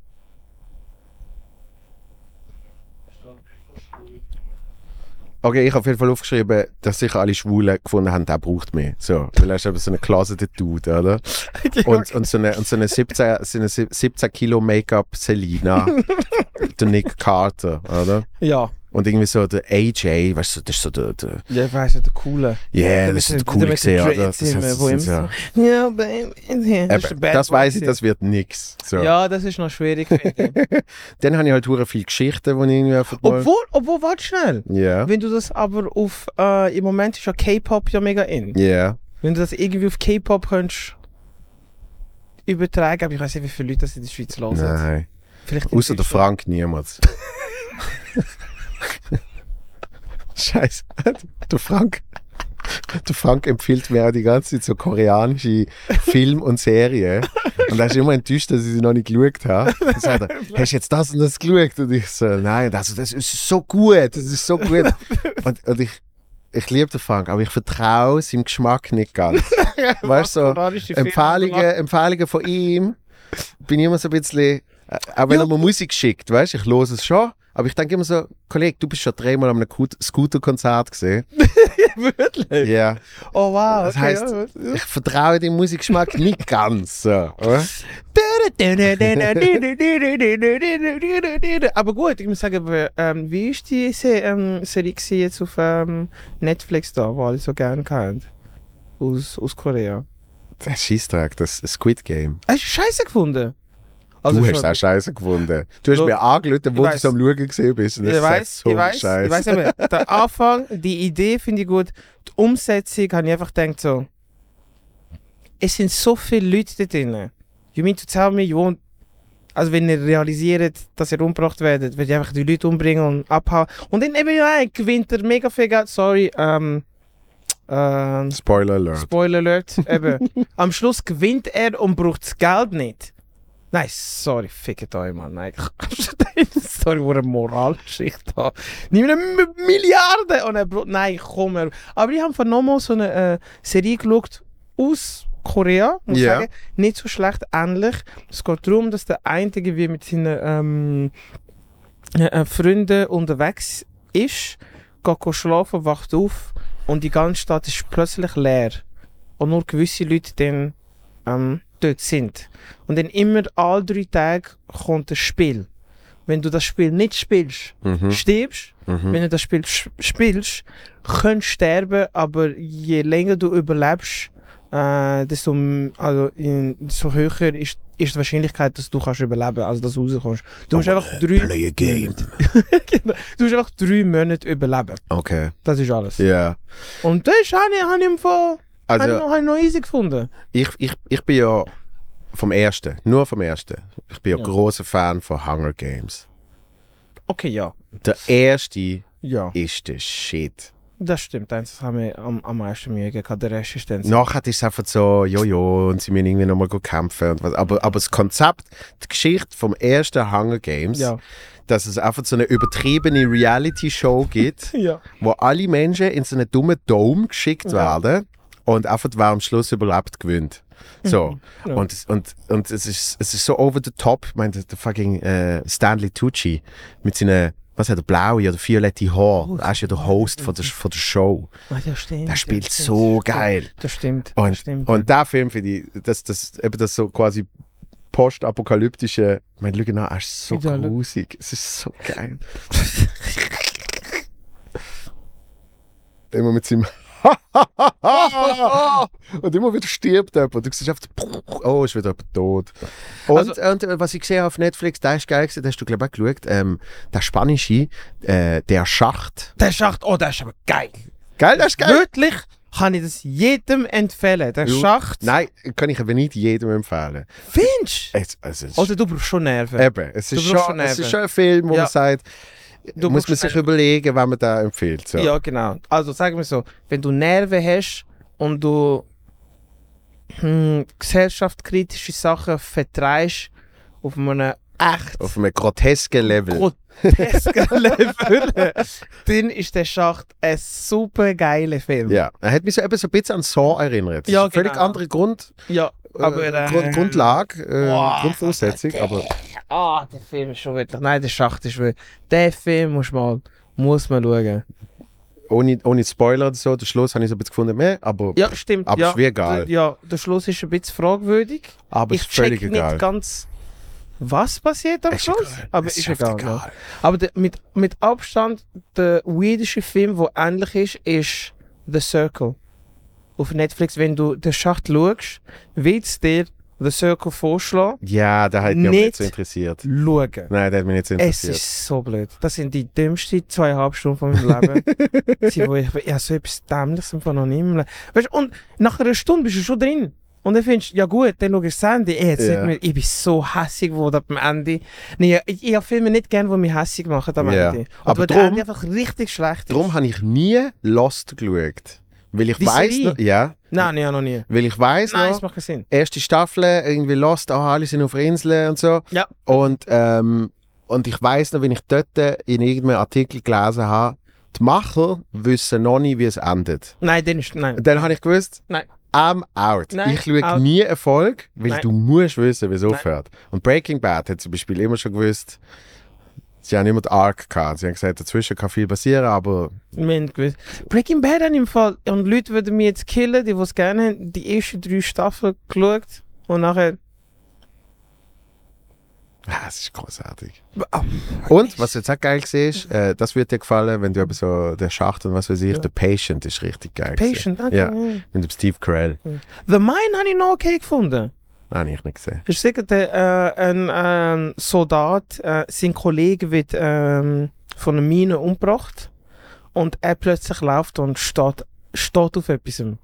Okay, ich habe auf jeden Fall aufgeschrieben, dass sicher alle Schwulen gefunden haben, der braucht mehr. So, weil er ist eben so ein closeted Dude, oder? Und, und so eine, und so eine 17, so eine 17 Kilo Make-up Selina, der Nick Carter, oder? Ja. Und irgendwie so der AJ, weißt du, das ist so der, der Ja, weiss nicht, der Coole. yeah, Der das ist der den gesehen? Dreads Das, ist ja, Ja, baby. Das, ist der eben, das weiß ich, das wird nix. So. Ja, das ist noch schwierig, finde ich. Dann habe ich halt hure viele Geschichten, die ich irgendwie einfach obwohl, obwohl, warte schnell. Ja, Wenn du das aber auf... Äh, Im Moment ist ja K-Pop ja mega in. ja. Wenn du das irgendwie auf K-Pop könntest übertragen, aber ich weiß nicht, wie viele Leute das in der Schweiz hören. Nein. Vielleicht Außer der. Frank niemals. Scheiße. Der Frank. Der Frank empfiehlt mir auch die ganze Zeit so koreanische Filme und Serien. Und er ist immer enttäuscht, dass ich sie noch nicht geschaut habe. Dann sagt er, hast du jetzt das und das geschaut? Und ich so, nein, also das ist so gut, das ist so gut. Und, und ich, ich liebe den Frank, aber ich vertraue seinem Geschmack nicht ganz. Weißt du, so, Empfehlungen, Empfehlungen von ihm bin ich immer so ein bisschen, äh, auch wenn Ja. er mir Musik schickt, weißt du, ich höre es schon, aber ich denke immer so, Kollege, du bist schon dreimal an einem Scooter-Konzert gesehen. Wirklich? Ja. Oh wow. Das okay, heisst, ja. Ich vertraue dem Musikgeschmack nicht ganz. So? Aber gut, ich muss sagen, ähm, wie ist die ähm, Serie jetzt auf ähm, Netflix da, wo alle so gerne kennen? Aus, aus Korea. Der Scheissdreck, das Squid Game. Hast du Scheiße gefunden? Du hast auch scheiße gefunden. Du hast Also, mir angelötet, wo ich du so am Schauen gesehen bist. Und Ich weiß, so ich weiß, scheiße. ich weiß eben, der Anfang, die Idee finde ich gut, die Umsetzung habe ich einfach gedacht so, es sind so viele Leute da drin. You mean to tell me, you won't, also wenn ihr realisiert, dass ihr umgebracht werdet, werdet ihr einfach die Leute umbringen und abhauen. Und dann eben, ja, gewinnt er mega viel Geld, sorry, ähm, ähm, Spoiler Alert. Spoiler Alert, eben. Am Schluss gewinnt er und braucht das Geld nicht. Nein, sorry, fickt euch, Mann. Nein, sorry, wo eine Moralgeschichte da. Nimm eine M- Milliarde und er braucht. Nein, komm. Er. Aber ich habe von nochmal so eine äh, Serie geschaut aus Korea, muss ich Ja. sagen. Nicht so schlecht, ähnlich. Es geht darum, dass der eine irgendwie mit seinen ähm, äh, äh, Freunden unterwegs ist, geht schlafen, wacht auf und die ganze Stadt ist plötzlich leer. Und nur gewisse Leute dann ähm, dort sind. Und dann immer alle drei Tage kommt ein Spiel. Wenn du das Spiel nicht spielst, Mhm. stirbst. Mhm. Wenn du das Spiel spielst, kannst du sterben, aber je länger du überlebst, äh, desto, also in, desto höher ist, ist die Wahrscheinlichkeit, dass du kannst überleben, also dass du rauskommst. Du musst einfach drei, Play a game. Genau. du musst einfach drei Monate überleben. Okay. Das ist alles. Ja. Und das habe ich, hab ich, im Fall- hab ich, Also, noch, hab ich noch easy gefunden. ich, ich, ich bin ja vom ersten, nur vom ersten. Ich bin ja, Ja. großer Fan von Hunger Games. Okay, ja. Der erste Ja, ist der Shit. das stimmt. Das haben wir am, am meisten Mühe gehabt. Der Rest ist dann so. Nachher ist es einfach so, jojo, und sie müssen irgendwie nochmal kämpfen. Und was. Aber, aber das Konzept, die Geschichte vom ersten Hunger Games, Ja. dass es einfach so eine übertriebene Reality-Show gibt, Ja. wo alle Menschen in so einen dummen Dome geschickt Ja. werden und einfach wer am Schluss überlebt, gewinnt. So. Ja. Und, es- und, und es, ist, es ist so over the top. Ich meine, der, fucking äh, Stanley Tucci mit seinen, was hat er, blaue oder violette Haar. Oh, er ist ja der Host von der, von der Show. Ah, ja, stimmt. Der spielt stimmt, so stimmt. geil. Das stimmt. das Und, stimmt. und der Film finde ich, das, das, eben das so quasi postapokalyptische, ich meine, schau nach, er ist so Ja, grusig. Es ist so geil. immer mit seinem und immer wieder stirbt jemand. Du siehst einfach, oh, ist wieder jemand tot. Und, Also- und äh, was ich gesehen auf Netflix, der ist geil gewesen, da hast du glaube ich auch geschaut, ähm, der spanische, äh, der Schacht. der Schacht, oh, der ist aber geil. Geil, das ist geil. Wirklich kann ich das jedem empfehlen. Der. Schacht. Nein, kann ich aber nicht jedem empfehlen. Findest Es, es ist, Oder du brauchst schon Nerven. Eben, es Du ist, schon, es ist schon ein Film, wo Ja. man sagt, Du muss man sich überlegen, wenn man da empfiehlt. So. Ja, genau. Also sagen wir so, wenn du Nerven hast und du hm, gesellschaftskritische Sachen vertreibst auf einem echt Auf einem grotesken Level. grotesken Level, dann ist der Schacht ein super geiler Film. ja, er hat mich so, eben so ein bisschen an Saw erinnert. Das Ja, ist eine völlig genau. andere Grund, Ja, aber... äh, äh, Grund, Grundlage, äh. Grundvoraussetzung. Aber Ah, der Film ist schon wirklich... Nein, der Schacht ist wirklich... Der Film muss mal... Muss man schauen. ohne, ohne Spoiler oder so, der Schluss habe ich so ein bisschen gefunden, meh, aber, Ja, stimmt. aber ja, ist wie egal. Ja, der Schluss ist ein bisschen fragwürdig. aber ich ist völlig check egal. nicht ganz, was passiert am Ist Schluss. egal. Aber Es ist, egal. Ja. Aber der, mit, mit Abstand der weirdeste Film, der ähnlich ist, ist The Circle. Auf Netflix, wenn du den Schacht schaust, willst du dir The Circle vorschlagen, Ja, der hat mich nicht Nicht so interessiert. schauen. Nein, der hat mich nicht so Es interessiert. ist so blöd. Das sind die dümmsten zweieinhalb Stunden von meinem Leben. Sie, wo ich, ja, so etwas Dämliches einfach noch nicht mehr. Weißt, und nach einer Stunde bist du schon drin. Und dann findest du, ja gut, dann schaust du das Ende. Ey, jetzt nicht mehr, ich bin so hässig geworden am Ende. Nee, ich, ich habe Filme nicht gern, die mich hässig machen am Ja. Ende. Und Aber drum- Ende einfach richtig schlecht ist. Darum habe ich nie Lost geschaut. Weil ich Die weiß Serie? noch, ja, Nein, nee, noch nie. weil ich weiß Nein, noch, das macht keinen Sinn. erste Staffel, irgendwie Lost, oh, alle sind auf Inseln und so. Ja. Und, ähm, und ich weiß noch, wenn ich dort in irgendeinem Artikel gelesen habe, die Macher wissen noch nicht, wie es endet. Nein, dann ist, nein. Und dann habe ich gewusst, Nein. I'm out. Nein, ich schaue out. nie Erfolg, weil Nein. du musst wissen, wie es aufhört. Und Breaking Bad hat zum Beispiel immer schon gewusst, sie haben immer die Arc gehabt. Sie haben gesagt, dazwischen kann viel passieren, aber gewusst. Breaking Bad hat im Fall, und Leute würden mich jetzt killen, die es gerne haben, die ersten drei Staffeln geschaut und nachher. ah, es ist großartig. Ah, Und, was jetzt auch geil ist, äh, das wird dir gefallen, wenn du eben so der Schacht und was weiß ich, Ja. The Patient ist richtig geil. gewesen. Patient, okay. Ja. Mit dem Steve Carell. The Mine habe ich noch okay gefunden. Nein, habe ich nicht gesehen. Ich sage, der, äh, ein ähm, Soldat, äh, sein Kollege wird ähm, von einer Mine umgebracht und er plötzlich läuft und steht, steht auf etwas. Und,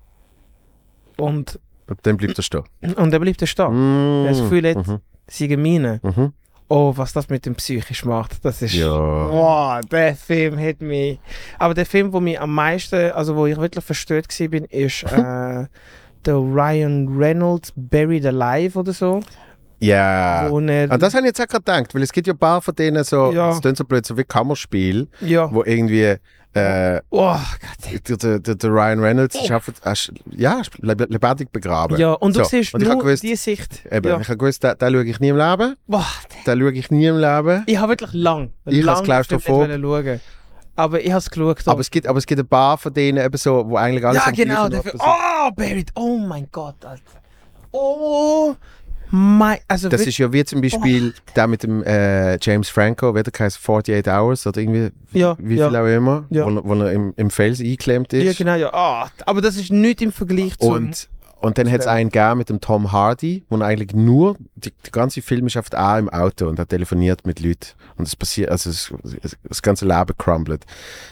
Und dann bleibt er stehen. und er bleibt da stehen. Mm. Das Gefühl hat, Mhm. sie Mine. Mhm. Oh, was das mit dem psychisch macht, das ist... Ja. Wow, der Film hat mich... Aber der Film, wo mich am meisten, also wo ich wirklich verstört war, bin, ist äh, der Ryan Reynolds Buried Alive oder so. Ja. Wo er, Ah, das habe ich jetzt auch gerade gedacht, weil es gibt ja ein paar von denen so, Ja. das klingt so blöd, so wie Kammerspiel, ja. wo irgendwie äh, Oh der, der, der, Ryan Reynolds einfach, er ist- ja, lebendig begraben. Ja, und du So, siehst und nur gewusst- die Sicht. Eben, Ja. ich habe gewusst, den, den schaue ich nie im Leben, Boah, den schaue ich nie im Leben. ich habe wirklich lang, Ich lang als Klaustrophob. Aber ich habe es geschaut. Aber es, gibt, aber es gibt ein paar von denen eben so, wo eigentlich alles ja, genau. Der Ort Film. passiert. Oh, Buried. Oh mein Gott, Alter. Oh mein... Also Das ist ja wie zum Beispiel der mit dem äh, James Franco, wie der heißt 48 Hours oder irgendwie, Ja, wie ja. viel auch immer, Ja. wo, er- wo er im, im Fels eingeklemmt ist. Ja, genau, ja. Ah, aber das ist nicht im Vergleich zu... Und, und dann hat es einen gegeben mit dem Tom Hardy, wo eigentlich nur, die, die ganze Film ist oft auch im Auto und er telefoniert mit Leuten. Und es passiert, also es, es, das ganze Leben crumbelt.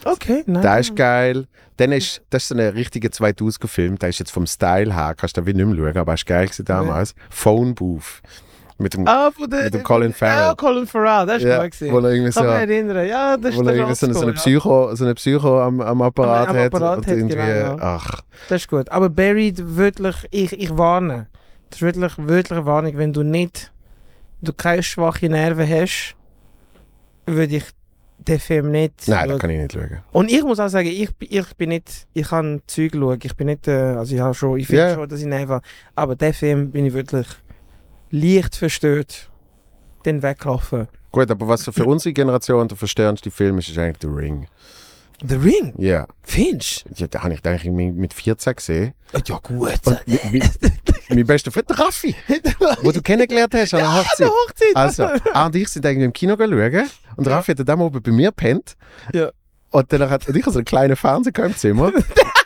Okay, nein. Der ist geil. Dann ist, das ist so ein richtiger 2000er-Film, der ist jetzt vom Style her, kannst du da wie nicht mehr schauen, aber er ist geil gewesen damals. Phone Booth. Mit dem, Ah, der, mit dem Colin Ja, Farrell. Colin Farrell, das ist Ja, gut gewesen. wo er irgendwie Ich kann so, mich erinnern. Ja, das ist wo er der irgendwie so, eine- so Oldschool, ja. Psycho, so eine Psycho am, am Apparat Am- am hat. Apparat hat, irgendwie, genau, ja. ach, Das ist gut. Aber Buried, wirklich, ich, ich warne. Das ist wirklich, wirklich eine Warnung. Wenn du nicht, du keine schwache Nerven hast, würde ich den Film nicht. Nein, das kann ich nicht schauen. Und ich muss auch sagen, ich, ich bin nicht, ich kann Zeug schauen, ich bin nicht, äh, also ich habe schon, ich finde Ja. schon, dass ich einfach, aber der Film bin ich wirklich leicht verstört, den weggelaufen. Gut, aber was für unsere Generation der verstörendste Film ist, ist eigentlich The Ring. The Ring, Ja. findest Ja, den habe ich eigentlich mit mit 14 gesehen. du? Ja gut. Mein bester Freund, Raffi, wo du kennengelernt hast an der Hochzeit. Hochzeit. Also, er und ich sind irgendwie im Kino schauen und der Raffi hat dann oben bei mir gepennt. Ja. Und dann hat und ich habe so einen kleinen Fernseher im Zimmer.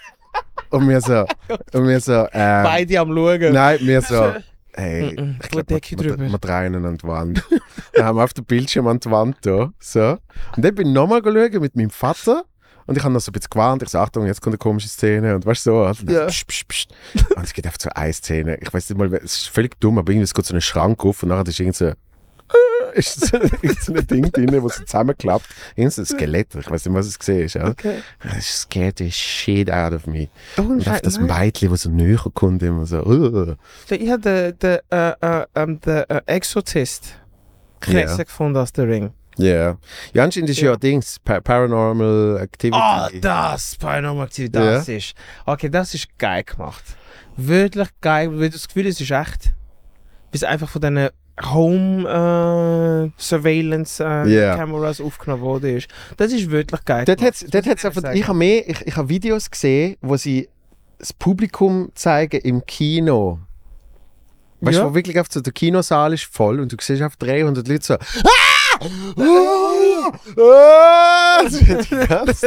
und wir so, und wir so, ähm, Beide am Schauen. nein, wir so, hey, Mhm. ich Gut, glaube, wir, wir, wir drehen ihn an die Wand. dann haben wir auf dem Bildschirm an die Wand da, so. Und dann bin ich nochmal schauen mit meinem Vater. Und ich habe noch so ein bisschen gewarnt. Ich so, Achtung, jetzt kommt eine komische Szene. Und weißt du so. Also, Ja. psch, psch, psch. Und es geht einfach so eine Szene. Ich weiß nicht mal, es ist völlig dumm, aber irgendwie es geht so ein Schrank auf und nachher ist irgend so, ist so, ein Ding drin, wo so zusammenklappt. Irgend so ein Skelett. Ich weiß nicht, was es gesehen ist. Okay. Das scared the shit out of me. Oh, Und auf das. Mädchen, das so näher kommt, immer so, uh. Ich habe den, den, äh, äh, ähm, äh, Exorzist krasser Ja. gefunden als The Ring. Ja. Yeah. Ja, anscheinend ist ja, Ja. Dings, Pa- Paranormal Activity. Ah, das Paranormal Activity, das ist. Okay, das ist geil gemacht. Wirklich geil, weil das Gefühl es ist echt. Es einfach von diesen Home äh, Surveillance äh. Cameras aufgenommen worden ist. Das ist wirklich geil. Dort hat's, dort hat's ich einfach, sagen. ich habe mehr, ich, ich habe Videos gesehen, wo sie das Publikum zeigen im Kino. Weißt du, Ja. wo wirklich auf so der Kinosaal ist voll und du siehst auf 300 Leute so. Ah! Ah! Ah! Das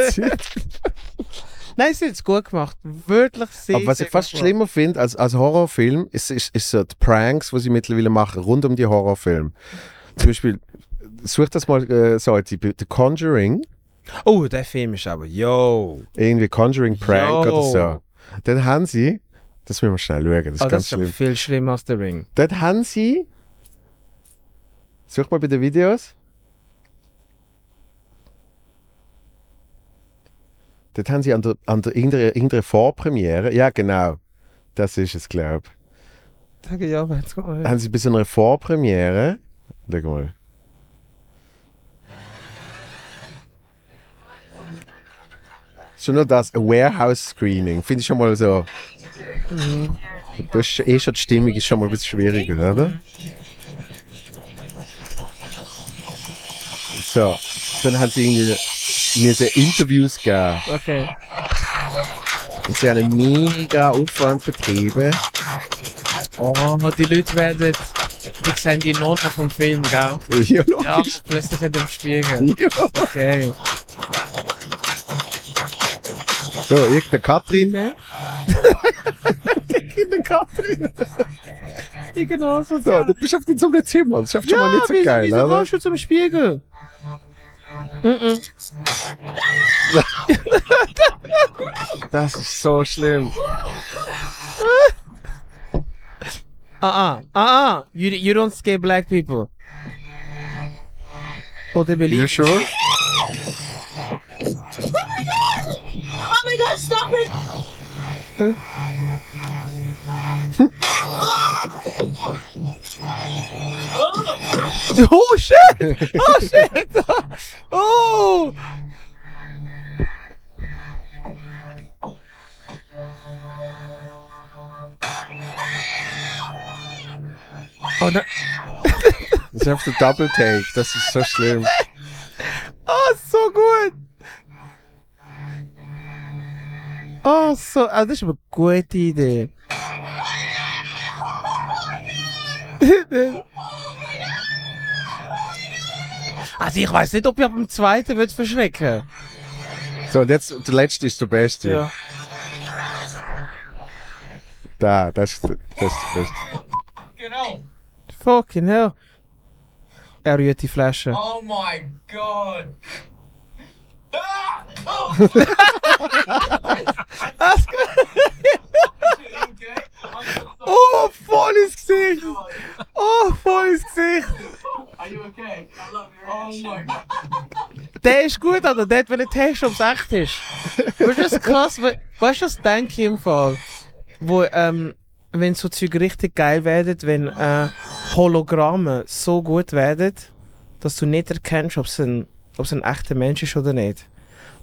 die. Nein, es ist jetzt gut gemacht. Wirklich sehr, Aber was ich fast schlimmer finde als, als Horrorfilm, ist, ist, ist so die Pranks, die sie mittlerweile machen, rund um die Horrorfilme. Zum Beispiel, such das mal äh, so, jetzt, The Conjuring. Oh, der Film ist aber, yo. irgendwie Conjuring Prank Jo. oder so. Dann haben sie, das müssen wir schnell schauen, das ist Oh, das ganz ist schlimm. viel schlimmer als The Ring. Dort haben sie, such mal bei den Videos. Dort haben sie an der, an der irgendeiner, irgendeiner Vorpremiere, ja genau, das ist es, glaube ich. Sag ich aber, jetzt mal. haben sie bei so einer Vorpremiere. Schau mal. Schon nur das, Warehouse-Screening. Finde ich schon mal so. Das ist eh schon die Stimmung ist schon mal ein bisschen schwieriger, oder? So, dann haben sie irgendwie mir so Interviews gegeben. Okay. Und sie haben einen mega Aufwand betrieben. Oh, die Leute werden. Die sehen die Noten vom Film, gell? Ja, Ja, logisch. plötzlich in dem Spiegel. Ja. Okay. So, irgendeine Katrin. In der Katrin. Ich genau so. So, du bist auf einem Zimmer. Das ist schon mal nicht so wieso- geil, wieso oder? gehst du zum Spiegel? Mhm. Das ist so schlimm. Ah, ah, ah, ah. You, you don't scare black people. Or they believe. You sure? Oh shit! Oh shit! Oh! Oh, ne Das ist auf Double Take. Das ist so schlimm. oh, so gut! Oh, so. Ah, das ist eine gute Idee. Also ich weiß nicht, ob ich dem zweiten wird verschrecken. So, und jetzt der letzte ist der beste. Ja. Da, das ist, das ist der beste. Genau. Fucking hell. Er rührt die Flasche. Oh my god. Ah! Oh! okay. Oh, voll ins Gesicht! Oh, voll ins Gesicht! Are you okay? I love your Oh my god. Der ist gut, Alter. Der hat wollen testen, ob es echt ist. Weißt du, was krass? We- Weißt du, was denke ich im Fall? Wo, ähm, wenn so Zeug richtig geil werden, wenn äh, Hologramme so gut werden, dass du nicht erkennst, ob es ein ob es ein echter Mensch ist oder nicht.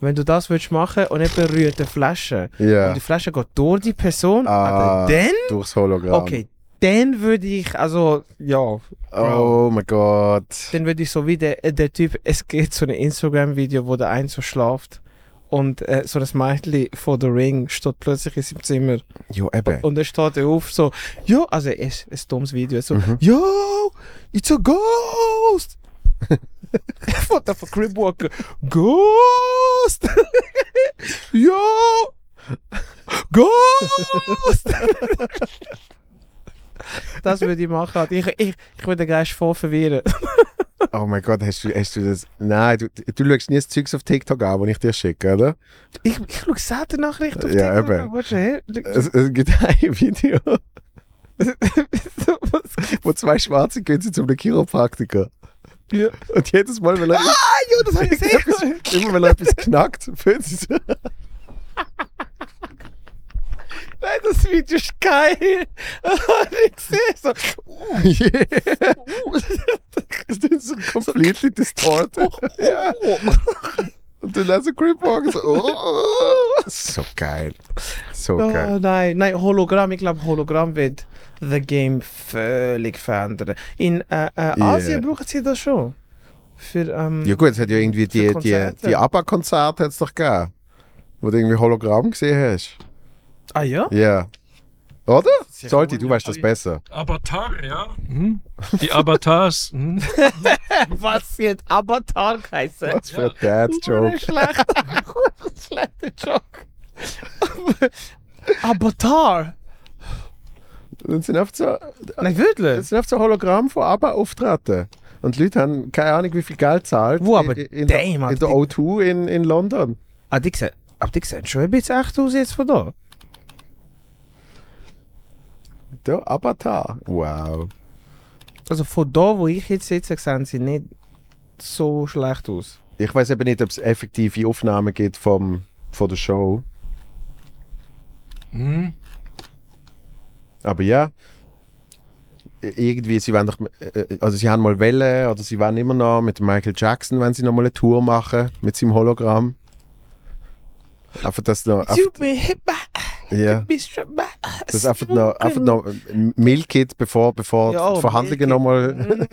Wenn du das willst machen und jemand rührt eine Flasche Ja. und die Flasche geht durch die Person, Ah, Alter, dann, Durchs Hologramm. okay, dann würde ich, also, ja, Oh mein Gott. dann würde ich so wie der, äh, der Typ, es geht so ein Instagram-Video, wo der ein so schlaft und äh, so ein Mädchen vor der Ring steht plötzlich in seinem Zimmer Jo, eben. und dann steht er auf so, jo, also es ist ein dummes Video, so, Mhm. yo, it's a ghost! What the fuck, Crib Walker, Ghost! yo! Ghost! das würde ich machen. Ich, ich, ich würde den Geist voll verwirren. Oh mein Gott, hast du, hast du das. Nein, du, du schaust nie das Zeugs auf TikTok an, das ich dir schicke, oder? Ich, ich schaue selten Nachrichten auf Ja, TikTok. eben. Warte, hä? Es, es gibt ein Video, wo zwei Schwarze gehen sie zum Chiropraktiker. Ja. Und jedes Mal, wenn er, Ah, jo, das habe ich gesehen. immer wenn er etwas knackt, fühlt sie so. Nein, das Video ist geil. ich sehe so. Yeah. Das ist so completely distorted. ja. Und dann also Grip Walker so. Oh. So geil. So geil. Oh, nein, nein, Hologramm. Ich glaube, Hologramm wird the Game völlig verändern. In äh, äh, Yeah. Asien brauchen sie das schon. Für, ähm, Ja gut, es hat ja irgendwie die, die, die ABBA-Konzerte hat's doch gegeben. Wo du irgendwie Hologramm gesehen hast. Ah ja? Ja. Oder? Sollte, du weißt das besser. Avatar, ja. Mhm. Die Avatars. Mhm. Was wird Avatar heißen? Was für ein Dad-Joke. Schlecht. Schlechter Joke. Avatar? Das sind oft so, Nein, wirklich? das sind oft so Hologramm von ABBA auftreten. Und die Leute haben keine Ahnung, wie viel Geld zahlt. Wo, aber in, in, der, damn, in der O2 in, in London. Ah, die sehen, aber die sehen schon ein bisschen echt aus jetzt von da. Der Avatar. Wow. Also von da, wo ich jetzt sitze, sehen sie nicht so schlecht aus. Ich weiß eben nicht, ob es effektive Aufnahmen gibt vom, von der Show. Mhm. Aber ja, irgendwie, sie wollen doch, äh, also sie haben mal Welle oder sie wollen immer noch mit Michael Jackson, wenn sie noch mal eine Tour machen mit seinem Hologramm. Einfach das noch, einfach, Ja, das ist einfach noch, einfach noch Milk it, bevor, bevor Ja, die Verhandlungen noch mal,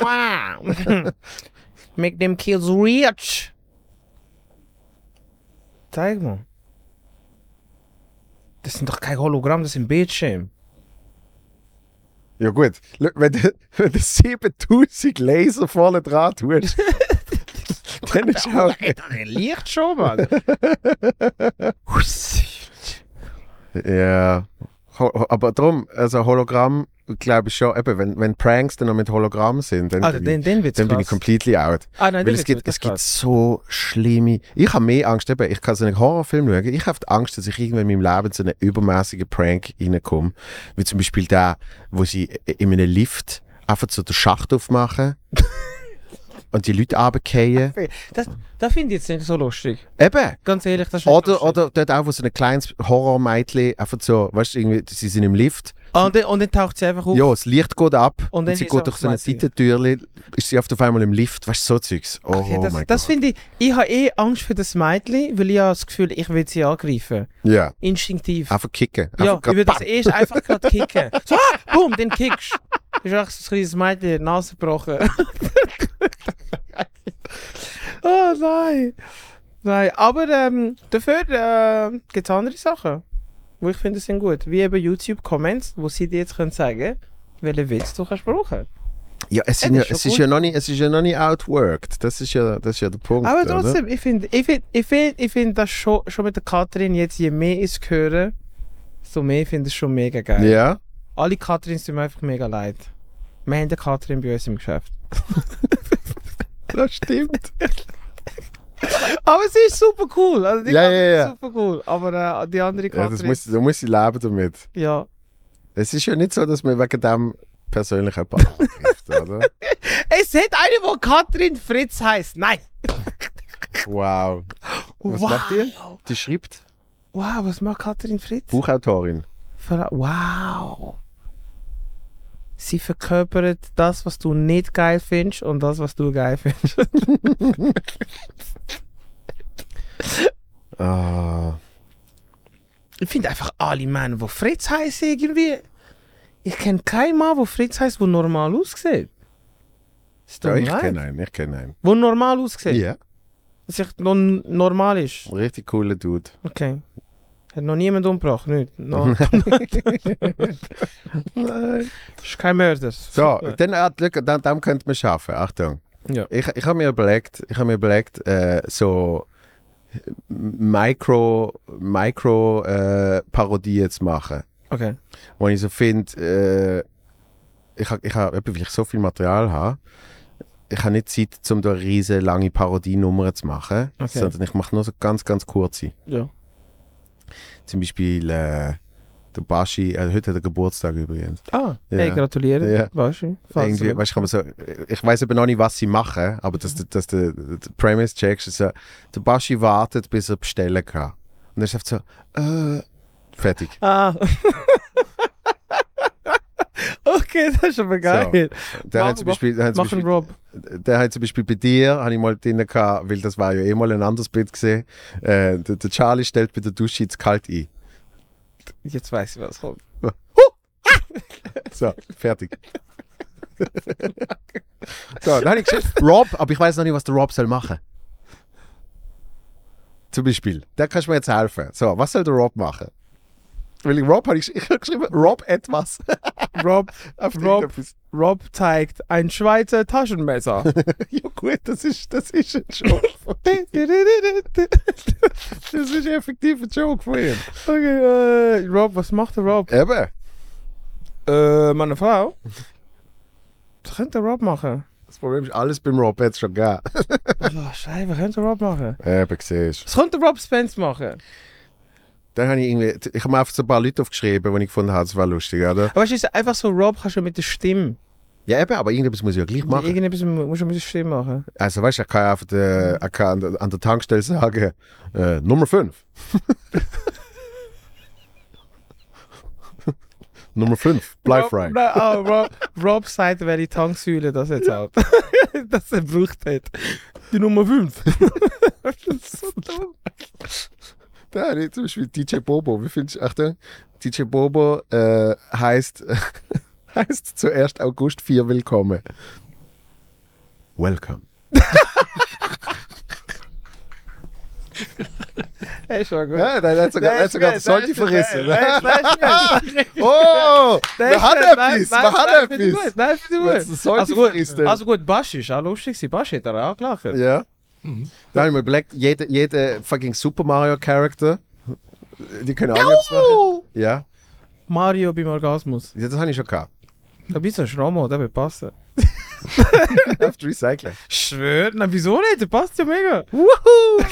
Wow. Make them kills rich. Zeig mal. Das sind doch kein Hologramm, das sind Bildschirme. ja gut, wenn du, wenn du 7000 Laser vorne dran tust, dann ist auch, Er liegt schon, Mann. Ja. Aber darum, also Hologramm, glaube ich schon, eben, wenn, wenn Pranks dann noch mit Hologramm sind, dann, Also, bin, den, den ich, dann bin ich completely out. Ah, nein, Weil es gibt, es gibt so schlimme. Ich habe mehr Angst, eben, ich kann so einen Horrorfilm schauen. Ich habe Angst, dass ich irgendwann in meinem Leben zu einem übermäßigen Prank reinkomme. Wie zum Beispiel der, wo sie in einem Lift einfach so den Schacht aufmachen und die Leute runterfallen. Das, das finde ich jetzt nicht so lustig. Eben. Ganz ehrlich, das ist Oder, lustig. oder dort auch, wo so ein kleines Horrormädchen einfach so, weißt du, irgendwie, sie sind im Lift Ah, und, dann, und dann taucht sie einfach auf. Ja, das Licht geht ab Und und, dann sie geht durch so eine einfach. Seitentürchen, ist sie oft auf einmal im Lift, weißt du, so Zeugs. Oh, Okay, das mein das finde ich, ich habe eh Angst für das Mädchen, weil ich habe das Gefühl, ich will sie angreifen. Ja, Instinktiv. einfach kicken. Einfach ja, ich würde das erst einfach gerade kicken. So, ah, boom, den kickst du. Ist echt so ein kleines Mädchen, Nase gebrochen. oh nein. Nein, aber ähm, dafür äh, gibt es andere Sachen, wo ich finde, sind gut. Wie eben YouTube-Comments, wo sie dir jetzt können sagen welchen Witz du kannst brauchen. Ja, es, Ja, sind ja, ist es, ist ja noch nicht, es ist ja noch nicht outworked. Das ist ja, das ist ja der Punkt. Aber oder? trotzdem, ich finde, ich finde, ich finde, ich finde das schon, schon mit der Katrin jetzt, je mehr ich es höre, so mehr finde ich es schon mega geil. Ja, Alle Katrins tun mir einfach mega leid. Wir haben eine Katrin bei uns im Geschäft. das stimmt. Aber sie ist super cool. Also die Ja, ja, ja. ist super cool. Aber äh, die andere ja Katrin. das muss, da muss sie leben damit. ja. Es ist ja nicht so, dass man wegen dem persönlich jemanden angreift, oder? Es hat eine, die Katrin Fritz heißt. Nein. Wow. Was wow. macht die? Die schreibt Wow, was macht Katrin Fritz? Buchautorin. Wow. Sie verkörpert das, was du nicht geil findest und das, was du geil findest. Ah. Ich finde einfach alle Männer, die Fritz heißen, irgendwie. Ich kenne keinen Mann, der Fritz heißt, der normal aussieht. Ist Ja, ich kenne einen, ich kenne einen. Wo normal aussieht. Ja. Dass ich normal ist. Richtig cooler Dude. Okay. Hat noch niemand umgebracht, nicht? No. ist kein Mörder. So, dann, äh, schau, dann, dann könnte man schaffen. Achtung. Ja. Ich, ich habe mir überlegt, ich habe mir überlegt, äh, so Micro, Micro äh, Parodien zu machen. Okay. Wo ich so finde, äh, ich habe, ich hab, weil ich so viel Material habe, ich habe nicht Zeit, um da riesige lange Parodienummern zu machen, Okay. sondern ich mache nur so ganz, ganz kurze. Ja. Zum Beispiel äh, der Baschi, äh, heute hat er Geburtstag übrigens. Ah, Ja. hey, gratuliere. Ja. Falls Irgendwie, weißt, kann man so, ich weiß aber noch nicht, was sie machen, aber dass, du- dass der, der Premise checkst, ist so, der Baschi wartet, bis er bestellen kann. Und er ist einfach so, äh, fertig. Ah. okay, das ist aber geil. Der Mach- hat zum Beispiel, der hat zum Beispiel, Rob. Der hat zum Beispiel bei dir, habe ich mal drin gehabt, weil das war ja eh mal ein anderes Bild gesehen, äh, der, der Charlie stellt bei der Dusche jetzt kalt ein. Jetzt weiß ich, was kommt. So, fertig. so, dann habe ich geschrieben, Rob, aber ich weiß noch nicht, was der Rob soll machen. Zum Beispiel, da kannst du mir jetzt helfen. So, was soll der Rob machen? Weil ich Rob habe ich, ich hab geschrieben, Rob etwas. Rob, Auf Rob. Rob zeigt ein Schweizer Taschenmesser. Ja gut, das ist, das ist ein Joke. das ist effektiv ein Joke von ihm. okay, äh, Rob, was macht der Rob? Eben. Äh, meine Frau? Was könnte der Rob machen? Das Problem ist, alles beim Rob es schon gegeben. Oh, Scheiße, was könnte der Rob machen? Eben, siehst Was könnte der Rob Spence machen? Dann habe ich irgendwie, ich habe mir einfach so ein paar Leute aufgeschrieben, die ich gefunden habe, das war lustig, oder? Aber weißt du, es ist einfach so, Rob kannst du mit der Stimme. Ja, eben, aber irgendetwas muss ich ja gleich machen. Irgendetwas mu- musst du mit der Stimme machen. Also weißt du, ich kann der, ich kann an, der, an der Tankstelle sagen, äh, Nummer 5. Nummer 5, bleib Rob, oh, Rob, Rob sagt, welche Tanksäule das jetzt hat. dass er gebraucht hat. Die Nummer 5. das ist so dumm. Da ich zum Beispiel DJ Bobo. Wie findest du, Achtung, DJ Bobo äh, heißt, heißt zuerst August 4 willkommen. Welcome. Hey, schon gut. Ja, der hat sogar, der hat sogar das Sollte verrissen. Oh, hat nein, etwas, finde ich etwas. gut, Nein, das Sollte Also gut, also gut, Basch ist auch lustig. Basch hat er auch gelacht. Ja. Da habe ich mir überlegt, jeder jede fucking Super Mario Charakter, die können auch nichts machen. Ja. Mario beim Orgasmus. ja, das habe ich schon gehabt. Da bist du ein Schrammo, der wird passen. Auf Recycling. Schwör? Na, wieso nicht? Der passt ja mega. Woohoo!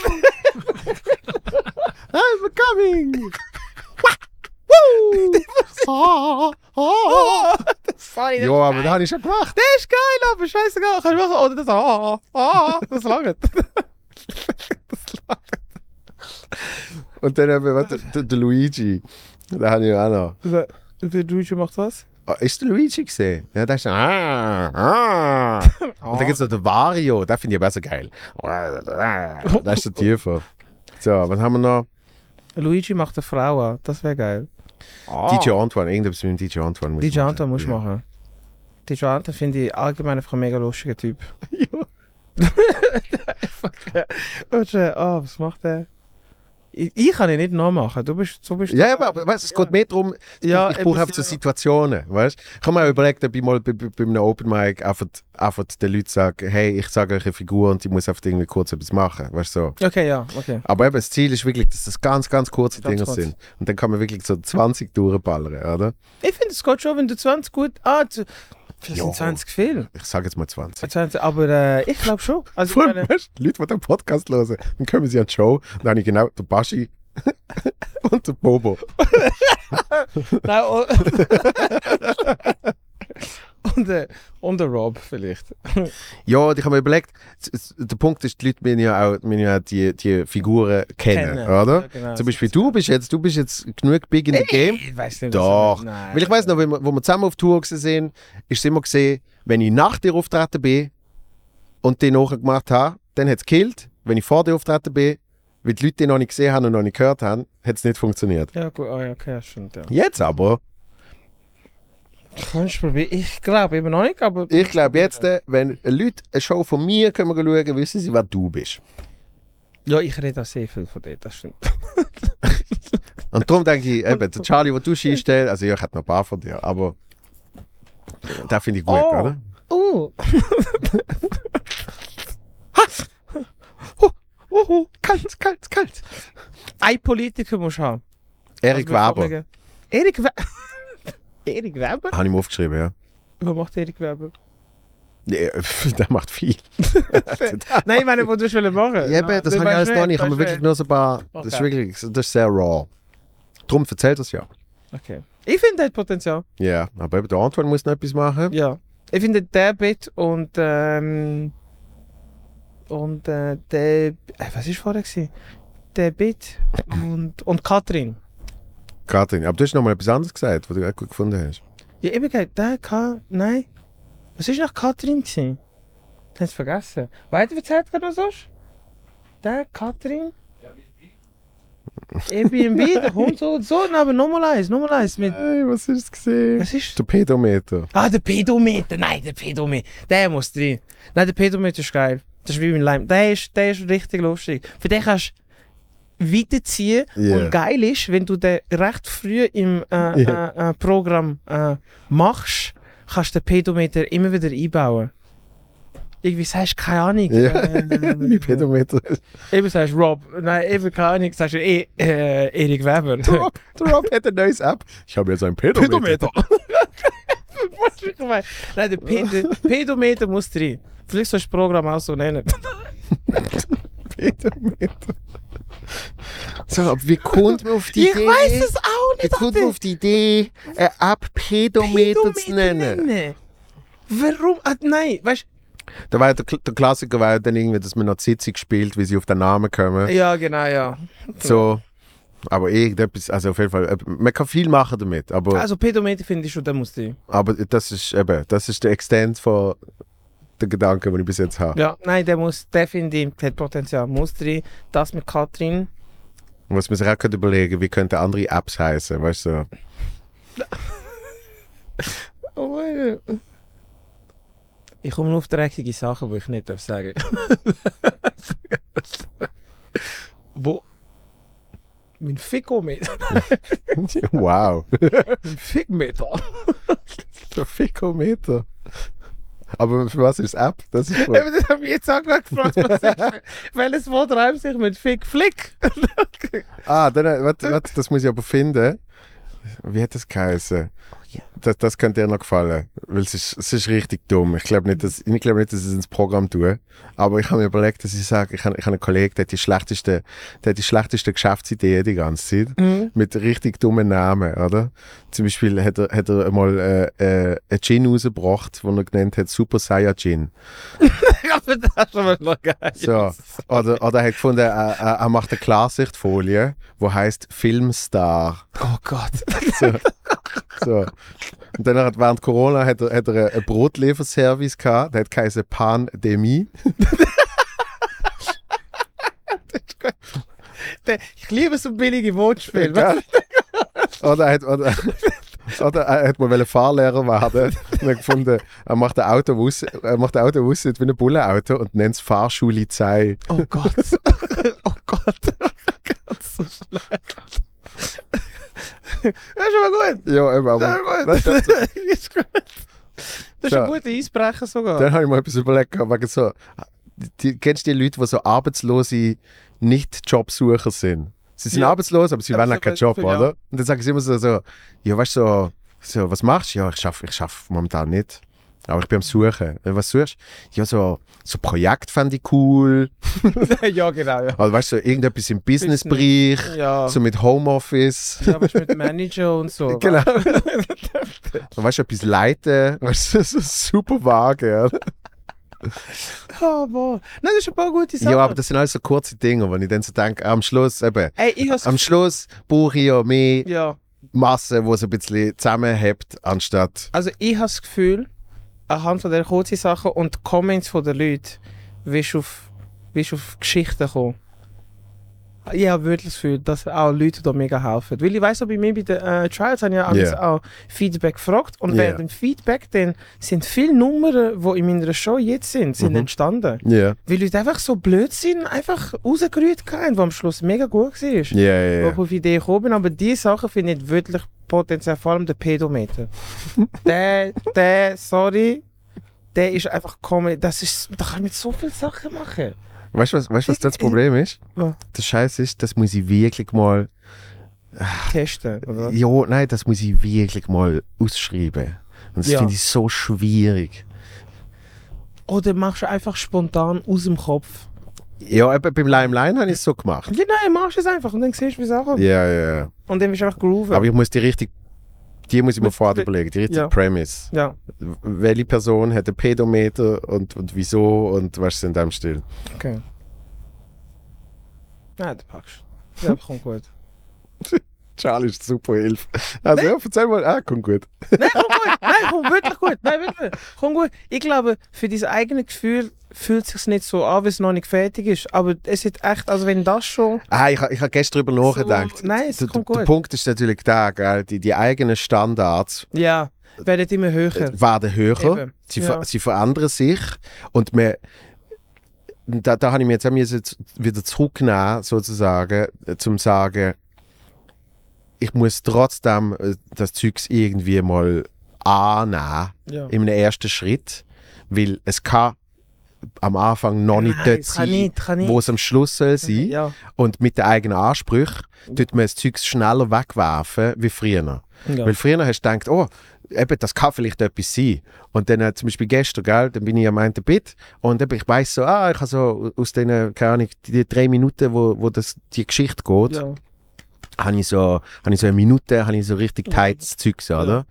I'm coming! Woo! Funny, ja, aber das habe ich schon gemacht. Der ist geil, aber scheißegal. Kannst du machen. Oder das ah, ah, das langt. Und dann haben wir, warte, der, der Luigi. Da habe ich auch noch. Der, der Luigi macht was? Ah, Ist der Luigi gesehen? Ja, der ist so. Ah, ah. Und dann gibt es noch den Wario, den finde ich aber auch so geil. Da ist der tiefer. So, was haben wir noch? Luigi macht eine Frau an. Das wäre geil. DJ Antoine, irgendwas mit dem DJ Antoine. muss DJ machen. Anton musst du Ja. machen. DJ Anton finde ich allgemein einfach ein mega lustiger Typ. Und, äh, oh, was macht der? Ich, ich kann ihn nicht nachmachen. Du bist, du bist Ja, aber, aber weißt, es geht mehr darum, Ja, ich, ich brauche einfach so ja. Situationen, weißt Ich habe mir überlegt, ob ich mal bei, bei, einem Open Mic einfach, einfach den Leuten sage, hey, ich sage euch eine Figur und ich muss einfach irgendwie kurz etwas machen, weißt so. Okay, ja, okay. Aber eben, das Ziel ist wirklich, dass das ganz, ganz kurze Ganz Dinge kurz. sind. Und dann kann man wirklich so 20 durchballern, oder? Ich finde, es geht schon, wenn du 20 gut. Ah, vielleicht sind 20 viel. Ich sage jetzt mal 20. 20, aber äh, ich glaube schon. Also, Vor allem, meine, weißt, Leute, die den Podcast hören, dann kommen sie an die Show, dann habe ich genau den Baschi und den Bobo. nein, und, äh, und der Rob vielleicht. Ja, ich habe mir überlegt, der Punkt ist, die Leute müssen ja auch, müssen ja auch die, die Figuren kennen, oder? Ja, genau, Zum Beispiel du bist jetzt, du bist jetzt genug big in the game. Ich weiß nicht, Doch. Nein. Weil ich weiß noch, wenn wir, wo wir zusammen auf Tour sind, ist es immer gesehen, wenn ich nach dir auftreten bin und den nachher gemacht habe, dann hat es gekillt. Wenn ich vor dir auftreten bin, weil die Leute den noch nicht gesehen haben und noch nicht gehört haben, hat es nicht funktioniert. Ja, gut, oh, ja, okay, stimmt, ja. Jetzt aber, Kannst du probieren? Ich glaube eben noch nicht, aber. ich glaube jetzt, äh, wenn Leute eine Show von mir können schauen, wissen sie, wer du bist. Ja, ich rede auch sehr viel von dir, das stimmt. Und darum denke ich, eben, der Charlie, den du schießt, also ja, ich hätte noch ein paar von dir, aber den finde ich gut, Oh. oder? Uh. Oh, kalt, kalt, kalt. Ein Politiker musst du haben. Erik Also, Weber. Erik Weber? Erik Weber? Habe ich mir aufgeschrieben, ja. Was macht Erik Weber? Nee, der macht viel. Nein, ich meine, was du willst machen. Ja, eben, das habe ich alles noch nicht. Ich habe mir wirklich nur so ein paar. Das ist wirklich, das ist sehr raw. Darum erzählt das ja. Okay. Ich finde, er hat Potenzial. Ja, aber eben der Antoine muss noch etwas machen. Ja. Ich finde, der Bit und. Ähm, und äh, der. Äh, was war vorher? Gewesen? Der Bit und, und Katrin. Katrin, aber du hast noch mal etwas anderes gesagt, was du auch gut gefunden hast. Ja, eben, gell, der kann. Nein. Was ist nach Katrin? gewesen? Ich hab's vergessen. Weiter erzählt gerade noch sonst? Der Katrin? Airbnb, der kommt so, so, aber nochmal eins, nochmal eins mit. Hey, was ist es gesehen? Was ist? Der Pedometer. Ah, der Pedometer, nein, der Pedometer, der muss drin. Nein, der Pedometer ist geil. Das ist wie mein Leim. Der ist, der ist richtig lustig. Für den kannst du weiterziehen. Ja. Und geil ist, wenn du den recht früh im äh, Ja. äh, äh, Programm äh, machst, kannst du den Pedometer immer wieder einbauen. Irgendwie sagst du, keine Ahnung. Ja. Äh, Die Pedometer. eben sagst du Rob. Nein, eben keine Ahnung. Sagst du eh, äh, Erik Weber. Der Rob, der Rob hat ein neues App. Ich habe jetzt ein Pedometer. Was ich meine? Nein, der, Pe der Pedometer muss drin. Vielleicht sollst du das Programm auch so nennen. Pedometer. So, kommt man auf die Ich Idee? weiß es auch Wie nicht. kommt man auf die Idee, eine App Pedometer, zu nennen? Warum? Ah, nein, weißt Da war der, der Klassiker war dann irgendwie, dass man noch Sitzung spielt, wie sie auf den Namen kommen. Ja, genau, ja. So. Aber irgendetwas, also auf jeden Fall, äh, man kann viel machen damit, aber, Also Pedometer finde ich schon, der muss drin. aber das ist eben, das ist der Extent von der Gedanken, den ich bis jetzt habe. Ja, nein, der muss, der finde ich, hat Potenzial. Muss drin. Das mit Katrin. Was man sich auch könnte überlegen, wie könnten andere Apps heißen, weißt du? Oh, meine. Ich komme nur auf dreckige Sachen, die ich nicht darf sagen Wo? Mein Fickometer. wow. Mein Fickmeter. Der Fickometer. Aber für was ist App? Das ist. Eben, das habe ich jetzt auch gerade gefragt. Was ist, welches Wort reimt sich mit Fick? Flick? Ah, dann, äh, warte, warte, das muss ich aber finden. Wie hat das geheißen? ja. Das, das könnte dir noch gefallen, weil es ist, es ist richtig dumm. Ich glaube nicht, dass, ich glaube nicht, dass ich es ins Programm tue. Aber ich habe mir überlegt, dass ich sage, ich habe, ich habe einen Kollegen, der hat die schlechteste, der hat die schlechteste Geschäftsidee die ganze Zeit. Mhm. Mit richtig dummen Namen, oder? Zum Beispiel hat er, hat er einmal äh, äh, einen Gin rausgebracht, den er genannt hat Super Saiyajin. Aber das ist aber noch geil. So. Oder, oder er hat gefunden, er, er, er macht eine Klarsichtfolie, die heißt Filmstar. Oh Gott. So. so. Und dann hat während Corona hat er, hat er einen Brotlieferservice gehabt, der hat geheißen Pandemie. Ich liebe so billige Wortspiele. Gell? Oder er hat, oder, oder er hat mal Fahrlehrer werden und gefunden, er macht ein Auto, aussieht- er macht ein Auto, aussieht wie ein Bullenauto und nennt es Fahrschulizei. Oh Gott. oh Gott. Ganz so schlecht. Das ist aber gut. Ja, eben, aber Das ist gut. Das ist gut. Das ist ein guter Eisbrecher sogar. dann habe ich mir etwas überlegt, wegen so, die, kennst du die Leute, die so arbeitslose Nicht-Jobsucher sind? Sie sind Ja. arbeitslos, aber sie Aber wollen so keinen Job, oder? Und dann sagen sie immer so, so ja, weißt du, so, so, was machst du? Ja, ich schaffe ich schaff momentan nicht. Aber ich bin am Suchen. Äh, Was suchst du? Ja, so, so Projekt fände ich cool. ja, genau, ja. Also, weißt du, so irgendetwas im Businessbereich, Ja, so mit Homeoffice. ja weißt, mit Manager und so. Genau. Und weißt du, etwas leiten. Weißt du, so super vage. Ja. Ja, boah. Nein, das ist ein paar gute Sachen. ja, aber das sind alles so kurze Dinge, wo ich dann so denke, am Schluss, eben, Ey, am Schluss brauche ich ja mehr Ja, Masse, die es ein bisschen zusammenhält, anstatt. also ich habe das Gefühl, anhand von der kurzen Sachen und die Comments von den Leuten, wirst du auf, wirst auf Geschichten kommen. Ich habe wirklich Gefühl, dass auch Leute da mega helfen. Weil ich auch bei mir bei den äh, Trials habe ich ja Yeah. auch Feedback gefragt. Und Yeah. während dem Feedback dann sind viele Nummern, die in meiner Show jetzt sind, sind Mhm. entstanden. Ja. Weil Leute einfach so blöd sind, einfach rausgerührt haben, was am Schluss mega gut war. Ja, ja, Wo ja. ich auf Ideen gekommen bin, aber diese Sachen finde ich wirklich potenziell, vor allem der Pedometer. der, der, sorry, der ist einfach kommen, das ist, da kann mit so vielen Sachen machen. Weißt du, was, weißt, was das Problem ist? Was? Der Scheiß ist, das muss ich wirklich mal. Testen, oder? Ja, nein, das muss ich wirklich mal ausschreiben. Und das Ja. finde ich so schwierig. Oder machst du einfach spontan aus dem Kopf. Ja, beim Lime Line habe ich es so gemacht. Ja, nein, machst du es einfach und dann siehst du, wie es ankommt. Ja, ja, ja. Und dann bist du einfach grooven. Aber ich muss die richtig. Die muss ich mir vorher überlegen, die richtige Ja. Premise. ja, Welche Person hat einen Pedometer und, und wieso und was ist in dem Stil? okay. Nein, du packst. Ja, kommt gut. Charlie ist super Hilfe. Also, ja, erzähl mal. Ah, kommt gut. Nein, komm gut. Nein, komm wirklich gut. Nein, wirklich. Komm gut. Ich glaube, für dieses eigene Gefühl fühlt es sich nicht so an, wie es noch nicht fertig ist. Aber es ist echt, also wenn das schon. Ah, ich, ich habe gestern darüber nachgedacht. nein, es der, kommt der gut. Punkt ist natürlich da, gell? Die, die eigenen Standards Ja, werden immer höher. äh, werden höher, Eben, sie, ja. sie verändern sich und man, da, da habe ich mir jetzt auch wieder zurücknehmen, sozusagen, äh, zum sagen, ich muss trotzdem äh, das Zeugs irgendwie mal annehmen, Ja. in einem ersten Schritt, weil es kann am Anfang noch nicht Nein, dort sein, wo es am Schluss soll sein. Ja. Und mit den eigenen Ansprüchen tut man das Zeug schneller wegwerfen wie früher. Ja. Weil früher hast du gedacht, oh, eben, das kann vielleicht etwas sein. Und dann äh, zum Beispiel gestern, gell, dann bin ich am einen Bit und eben, ich weiss so, ah, ich habe so aus den, keine Ahnung, die, drei Minuten, wo, wo das, die Geschichte geht, ja. habe ich so, habe ich so eine Minute, habe ich so richtig tightes Zeug, so, oder?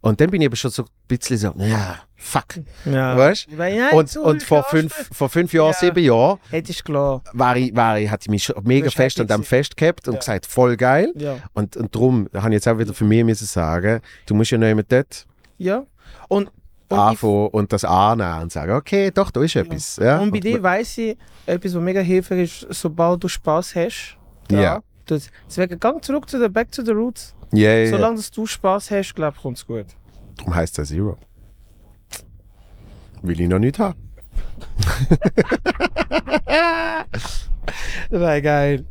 Und dann bin ich aber schon so ein bisschen so, ja, fuck, ja. weißt nein, und, so und vor fünf, vor fünf Jahren, Ja. sieben Jahren, Hättest du klar. war ich, war ich, hatte ich mich schon mega fest an dem gewesen. festgehabt und Ja. gesagt, voll geil. Ja. Und, und darum habe ich jetzt auch wieder für mich müssen sagen, du musst ja nicht mehr dort Ja. Und, und, ich, anfangen und das annehmen und sagen, okay, doch, da ist etwas. Ja. und bei dir weiss ich, etwas, was mega hilfreich ist, sobald du Spaß hast. Ja. Das, deswegen, gang zurück zu der Back to the Roots. Ja, ja. Solange dass du Spaß hast, glaube ich, kommt es gut. Darum heisst er Zero. Will ich noch nicht haben. Nein, geil.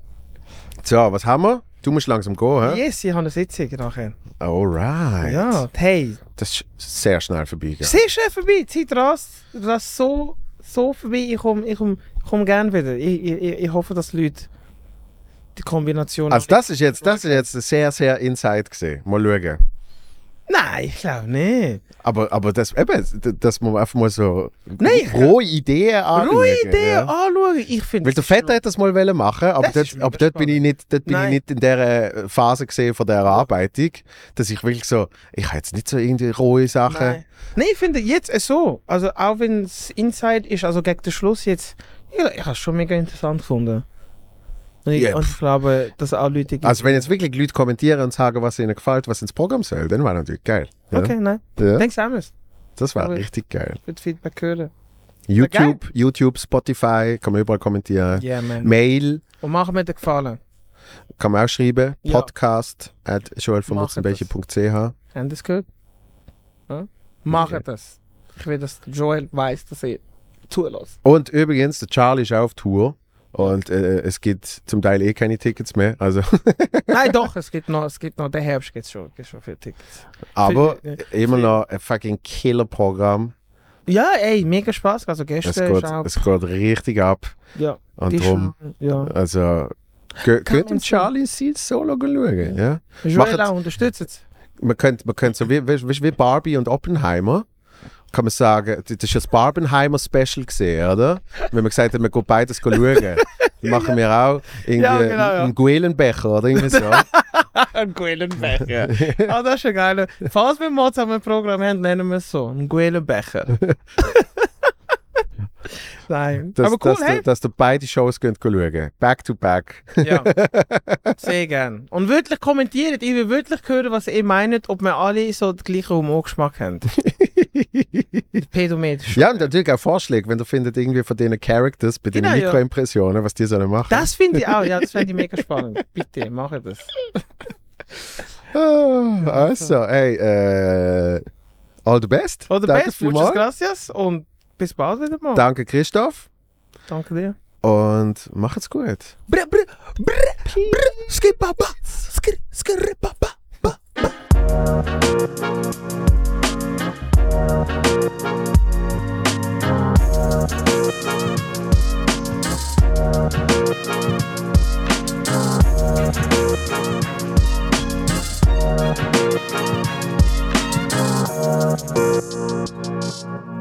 So, was haben wir? Du musst langsam gehen, hä? Yes, ich habe eine Sitzung nachher. Alright. Ja, hey. Das ist sehr schnell vorbeigegangen. Sehr schnell vorbei. Die Zeit rast, rast so, so vorbei. Ich komme ich komm, ich komm gerne wieder. Ich, ich, ich ich hoffe, dass die Leute die Kombination. Also das ist jetzt, das ist jetzt sehr, sehr Inside gesehen. Mal schauen. Nein, ich glaube nicht. Aber, aber das, eben, dass man einfach mal so Nein, rohe Ideen anschauen. Ruhige Idee ja. anschauen. Ich finde Weil der Vetter hat das mal machen, aber, Das dort, aber dort bin ich nicht, dort bin ich nicht in der Phase gesehen von der Erarbeitung, dass ich wirklich so, ich habe jetzt nicht so irgendwie rohe Sachen. Nein. Nein, ich finde jetzt äh, so. Also auch wenn es Inside ist, also gegen den Schluss jetzt, ja, ich habe es schon mega interessant gefunden. Und ich, Ja, und ich glaube, dass auch Leute gibt. Also wenn jetzt wirklich Leute kommentieren und sagen, was ihnen gefällt, was ins Programm soll, dann wäre natürlich geil. Ja? Okay, nein. Ja? Denkst du anders? Das wäre Aber- richtig geil. Ich würde Feedback hören. YouTube, YouTube, Spotify, kann man überall kommentieren. Ja, man. Mail Und machen mir den Gefallen. kann man auch schreiben. Ja. Podcast at joelvonmutzenbecher.ch Haben das gehört? Ja? Machen das. Ich will, dass Joel weiß, dass er zulässt. Und übrigens, der Charlie ist auch auf Tour. Und äh, es gibt zum Teil eh keine Tickets mehr. Also, Nein, doch, es gibt noch, es gibt noch, der Herbst gibt es schon, gibt's schon viele Tickets. aber Für- immer noch ein fucking Killer-Programm. Ja, ey, mega Spaß. Also Es gestern geht, ist auch, es geht richtig ab. ja, Und schon- ja. also, geht dem so- Charlie Seed Solo schauen. Ja? Joel Machen's- auch unterstützt es. Man könnte, man könnte so wie, wie, wie Barbie und Oppenheimer, kann man sagen, das ist das Barbenheimer Special gesehen, oder? Wenn man gesagt hat, man geht beides schauen. Machen wir auch irgendwie Ja, genau, ja. einen Guelenbecher oder irgendwie so. Ein Guelenbecher. ah, das ist ja geil. Falls wir mal zusammen ein Programm haben, nennen wir es so. Ein Guelenbecher. Nein. Dass, Aber cool, dass, hey. du, dass du beide Shows könnt schauen Back to back. Ja. Sehr gern. Und wirklich kommentiert. Ich will wirklich hören, was ihr meint, ob wir alle so den gleichen Humorgeschmack haben. Pedometer. Ja, und natürlich auch Vorschläge, wenn du findet irgendwie von diesen Characters bei den Genau, ja. Mikroimpressionen, was die sollen machen. Das finde ich auch. Ja, das fände ich mega spannend. Bitte, mache das. Ah, also, ey, äh, all the best. All the Danke best, muchas gracias und bis bald wieder mal. Danke, Christoph. Danke dir. Und macht's gut. Brr, brr, brr, brr, skipapa, skr, skripapa, ba, ba. Thank